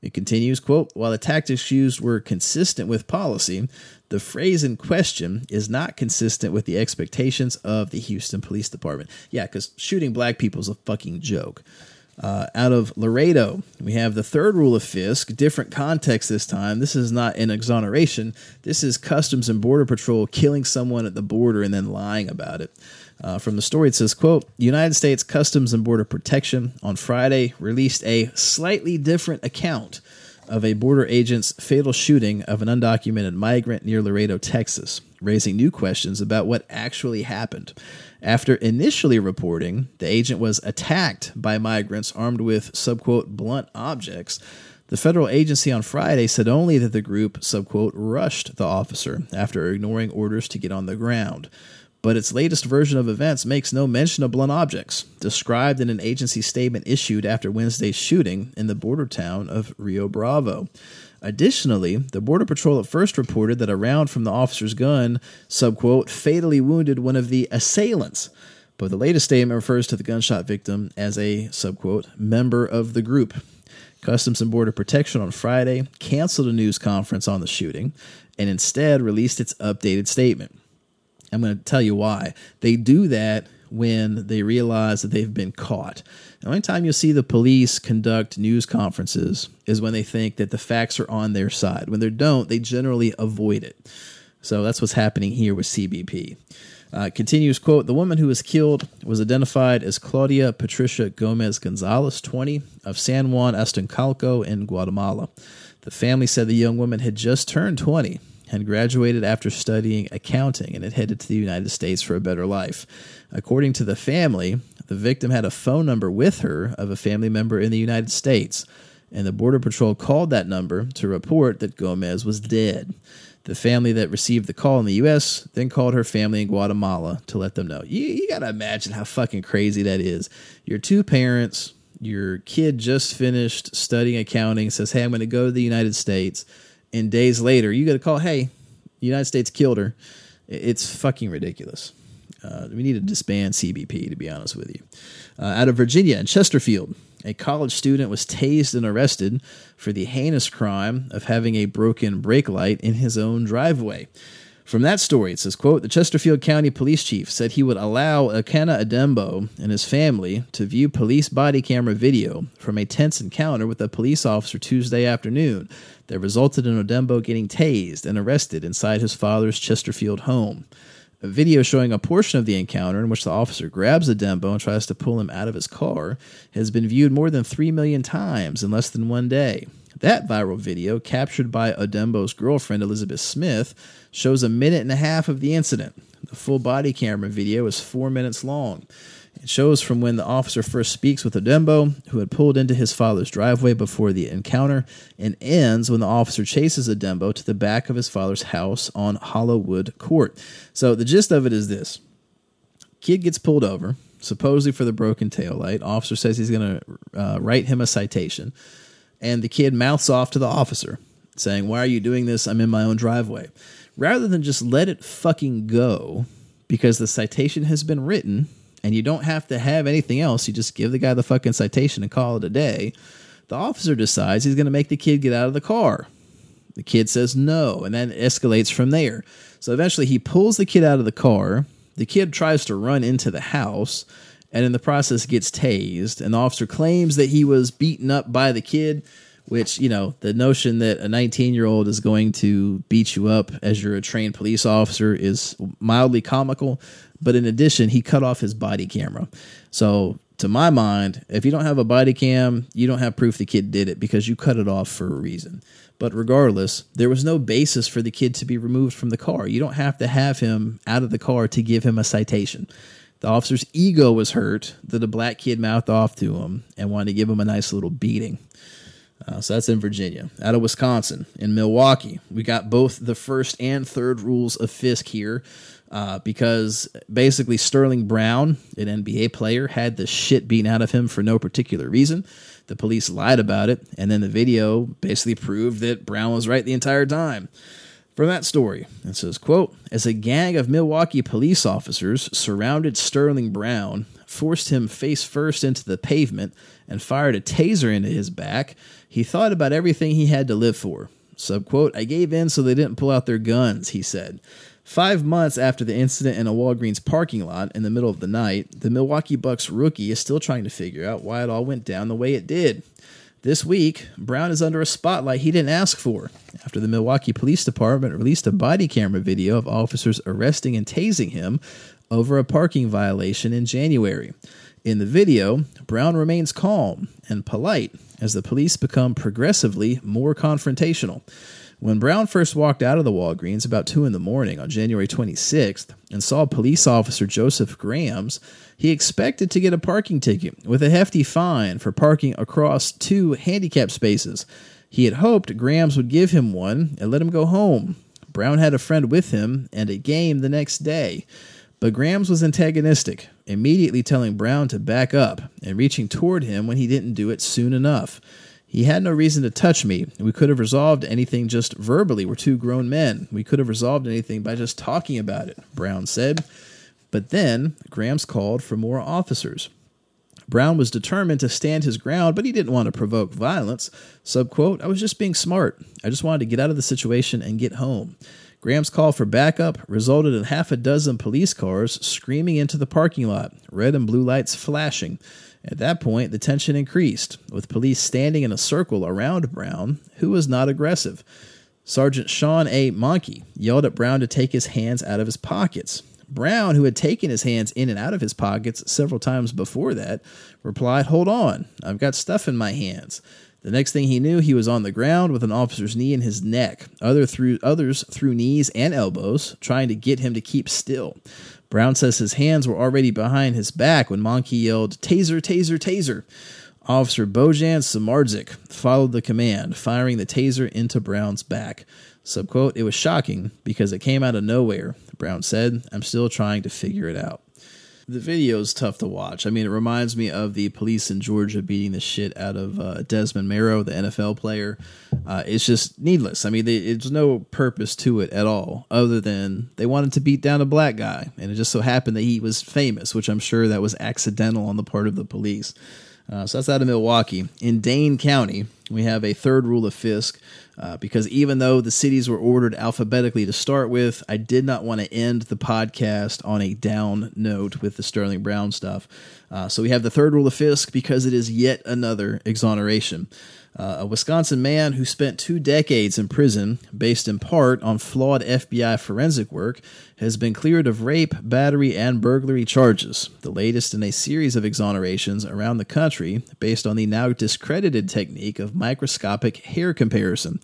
It continues, quote, while the tactics used were consistent with policy, the phrase in question is not consistent with the expectations of the Houston Police Department. Yeah, because shooting black people is a fucking joke. Uh, out of Laredo, we have the third rule of Fisk, different context this time. This is not an exoneration. This is Customs and Border Patrol killing someone at the border and then lying about it. Uh, from the story, it says, quote, United States Customs and Border Protection on Friday released a slightly different account of a border agent's fatal shooting of an undocumented migrant near Laredo, Texas, raising new questions about what actually happened. After initially reporting the agent was attacked by migrants armed with subquote blunt objects, the federal agency on Friday said only that the group subquote rushed the officer after ignoring orders to get on the ground. But its latest version of events makes no mention of blunt objects, described in an agency statement issued after Wednesday's shooting in the border town of Rio Bravo. Additionally, the Border Patrol at first reported that a round from the officer's gun, subquote, fatally wounded one of the assailants. But the latest statement refers to the gunshot victim as a, subquote, member of the group. Customs and Border Protection on Friday canceled a news conference on the shooting and instead released its updated statement. I'm going to tell you why. They do that when they realize that they've been caught. The only time you'll see the police conduct news conferences is when they think that the facts are on their side. When they don't, they generally avoid it. So that's what's happening here with CBP. Uh, continues, quote, the woman who was killed was identified as Claudia Patricia Gomez Gonzalez, 20, of San Juan Ostuncalco in Guatemala. The family said the young woman had just turned 20 had graduated after studying accounting and had headed to the United States for a better life. According to the family, the victim had a phone number with her of a family member in the United States, and the Border Patrol called that number to report that Gomez was dead. The family that received the call in the U.S. then called her family in Guatemala to let them know. You, you got to imagine how fucking crazy that is. Your two parents, your kid just finished studying accounting, says, Hey, I'm going to go to the United States and days later you get a call hey the united states killed her. It's fucking ridiculous. Uh, we need to disband cbp to be honest with you. Uh, out of virginia in chesterfield a college student was tased and arrested for the heinous crime of having a broken brake light in his own driveway from that story, it says, quote, the Chesterfield County police chief said he would allow Akena Adembo and his family to view police body camera video from a tense encounter with a police officer Tuesday afternoon that resulted in Adembo getting tased and arrested inside his father's Chesterfield home. A video showing a portion of the encounter in which the officer grabs Adembo and tries to pull him out of his car has been viewed more than 3 million times in less than one day. That viral video, captured by Adembo's girlfriend Elizabeth Smith, shows a minute and a half of the incident. The full body camera video is four minutes long. It shows from when the officer first speaks with Adembo, who had pulled into his father's driveway before the encounter, and ends when the officer chases Adembo to the back of his father's house on Hollowwood Court. So the gist of it is this kid gets pulled over, supposedly for the broken taillight. Officer says he's going to uh, write him a citation, and the kid mouths off to the officer, saying, Why are you doing this? I'm in my own driveway. Rather than just let it fucking go because the citation has been written and you don't have to have anything else. You just give the guy the fucking citation and call it a day. The officer decides he's going to make the kid get out of the car. The kid says no, and then it escalates from there. So eventually he pulls the kid out of the car. The kid tries to run into the house and in the process gets tased. And the officer claims that he was beaten up by the kid which you know the notion that a 19 year old is going to beat you up as you're a trained police officer is mildly comical but in addition he cut off his body camera. So to my mind if you don't have a body cam you don't have proof the kid did it because you cut it off for a reason. But regardless there was no basis for the kid to be removed from the car. You don't have to have him out of the car to give him a citation the officer's ego was hurt that a black kid mouthed off to him and wanted to give him a nice little beating uh, so that's in Virginia. Out of Wisconsin, in Milwaukee, we got both the first and third rules of Fisk here. Uh, because basically Sterling Brown, an NBA player, had the shit beaten out of him for no particular reason. The police lied about it, and then the video basically proved that Brown was right the entire time. From that story, it says, quote, as a gang of Milwaukee police officers surrounded Sterling Brown, forced him face first into the pavement, and fired a taser into his back, he thought about everything he had to live for. Subquote, I gave in so they didn't pull out their guns, he said. Five months after the incident in a Walgreens parking lot in the middle of the night, the Milwaukee Bucks rookie is still trying to figure out why it all went down the way it did. This week, Brown is under a spotlight he didn't ask for after the Milwaukee Police Department released a body camera video of officers arresting and tasing him over a parking violation in January. In the video, Brown remains calm and polite as the police become progressively more confrontational. When Brown first walked out of the Walgreens about 2 in the morning on January 26th and saw police officer Joseph Grams, he expected to get a parking ticket with a hefty fine for parking across two handicap spaces. He had hoped Grams would give him one and let him go home. Brown had a friend with him and a game the next day. But Grams was antagonistic, immediately telling Brown to back up and reaching toward him when he didn't do it soon enough. He had no reason to touch me. We could have resolved anything just verbally. We're two grown men. We could have resolved anything by just talking about it, Brown said. But then Grams called for more officers. Brown was determined to stand his ground, but he didn't want to provoke violence. Subquote, I was just being smart. I just wanted to get out of the situation and get home. Graham's call for backup resulted in half a dozen police cars screaming into the parking lot, red and blue lights flashing. At that point, the tension increased, with police standing in a circle around Brown, who was not aggressive. Sergeant Sean A. Mahnke yelled at Brown to take his hands out of his pockets. Brown, who had taken his hands in and out of his pockets several times before that, replied, Hold on, I've got stuff in my hands. The next thing he knew, he was on the ground with an officer's knee in his neck. Other threw, others threw knees and elbows, trying to get him to keep still. Brown says his hands were already behind his back when Mahnke yelled, Taser, taser, taser. Officer Bojan Samardzic followed the command, firing the taser into Brown's back. Subquote, it was shocking because it came out of nowhere. Brown said, I'm still trying to figure it out. The video is tough to watch. I mean, it reminds me of the police in Georgia beating the shit out of uh, Desmond Marrow, the NFL player. Uh, it's just needless. I mean, they, there's no purpose to it at all, other than they wanted to beat down a black guy, and it just so happened that he was famous, which I'm sure that was accidental on the part of the police. Uh, so that's out of Milwaukee. In Dane County, we have a third rule of Fisk uh, because even though the cities were ordered alphabetically to start with, I did not want to end the podcast on a down note with the Sterling Brown stuff. Uh, so we have the third rule of Fisk because it is yet another exoneration. Uh, a Wisconsin man who spent two decades in prison, based in part on flawed FBI forensic work, has been cleared of rape, battery, and burglary charges, the latest in a series of exonerations around the country based on the now discredited technique of microscopic hair comparison.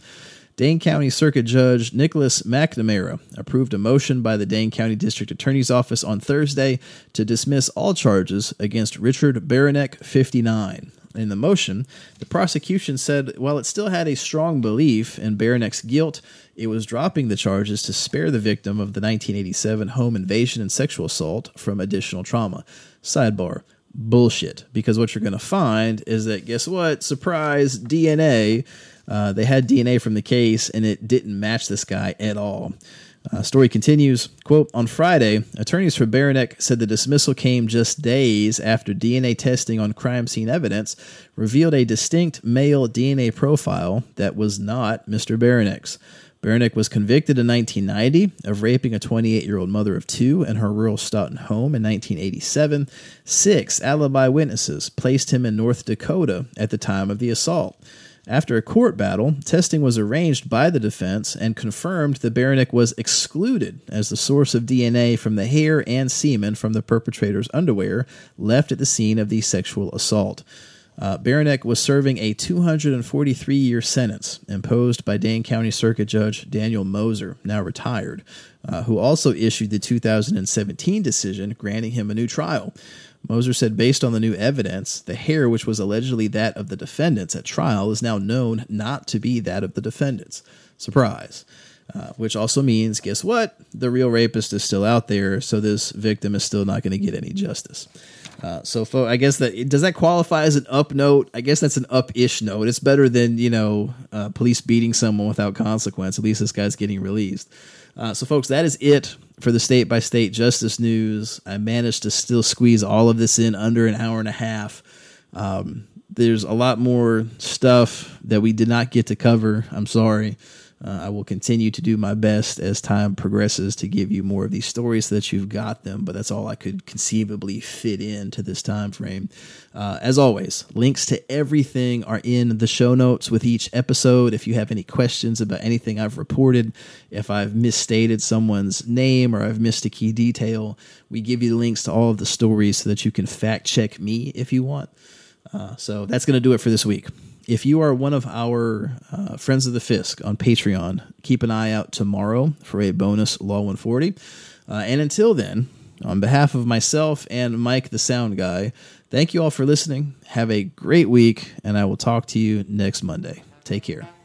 Dane County Circuit Judge Nicholas McNamara approved a motion by the Dane County District Attorney's Office on Thursday to dismiss all charges against Richard Beranek, 59. In the motion, the prosecution said while it still had a strong belief in Beranek's guilt, it was dropping the charges to spare the victim of the 1987 home invasion and sexual assault from additional trauma. Sidebar bullshit, because what you're going to find is that guess what? Surprise, DNA. Uh, they had DNA from the case and it didn't match this guy at all. Uh, story continues, quote, on Friday, attorneys for Beranek said the dismissal came just days after DNA testing on crime scene evidence revealed a distinct male DNA profile that was not Mr. Beranek's. Beranek was convicted in 1990 of raping a 28 year old mother of two in her rural Stoughton home in 1987. Six alibi witnesses placed him in North Dakota at the time of the assault. After a court battle, testing was arranged by the defense and confirmed that Beranek was excluded as the source of DNA from the hair and semen from the perpetrator's underwear left at the scene of the sexual assault. Uh, was serving a 243 year sentence imposed by Dane County Circuit Judge Daniel Moeser, now retired, uh, who also issued the 2017 decision granting him a new trial. Moeser said, based on the new evidence, the hair, which was allegedly that of the defendants at trial, is now known not to be that of the defendants. Surprise. Uh, which also means, guess what? The real rapist is still out there, so this victim is still not going to get any justice. Uh, so, fo- I guess that does that qualify as an up note? I guess that's an up-ish note. It's better than you know uh, police beating someone without consequence. At least this guy's getting released. Uh, so, folks, that is it for the state by state justice news. I managed to still squeeze all of this in under an hour and a half. Um, there's a lot more stuff that we did not get to cover. I'm sorry. Uh, I will continue to do my best as time progresses to give you more of these stories so that you've got them, but that's all I could conceivably fit into this time frame. Uh, as always, links to everything are in the show notes with each episode. If you have any questions about anything I've reported, if I've misstated someone's name or I've missed a key detail, we give you the links to all of the stories so that you can fact check me if you want. Uh, so that's going to do it for this week if you are one of our uh, friends of the Fisk on Patreon, keep an eye out tomorrow for a bonus Law 140. Uh, and until then, on behalf of myself and Mike, the sound guy, thank you all for listening. Have a great week, and I will talk to you next Monday. Take care.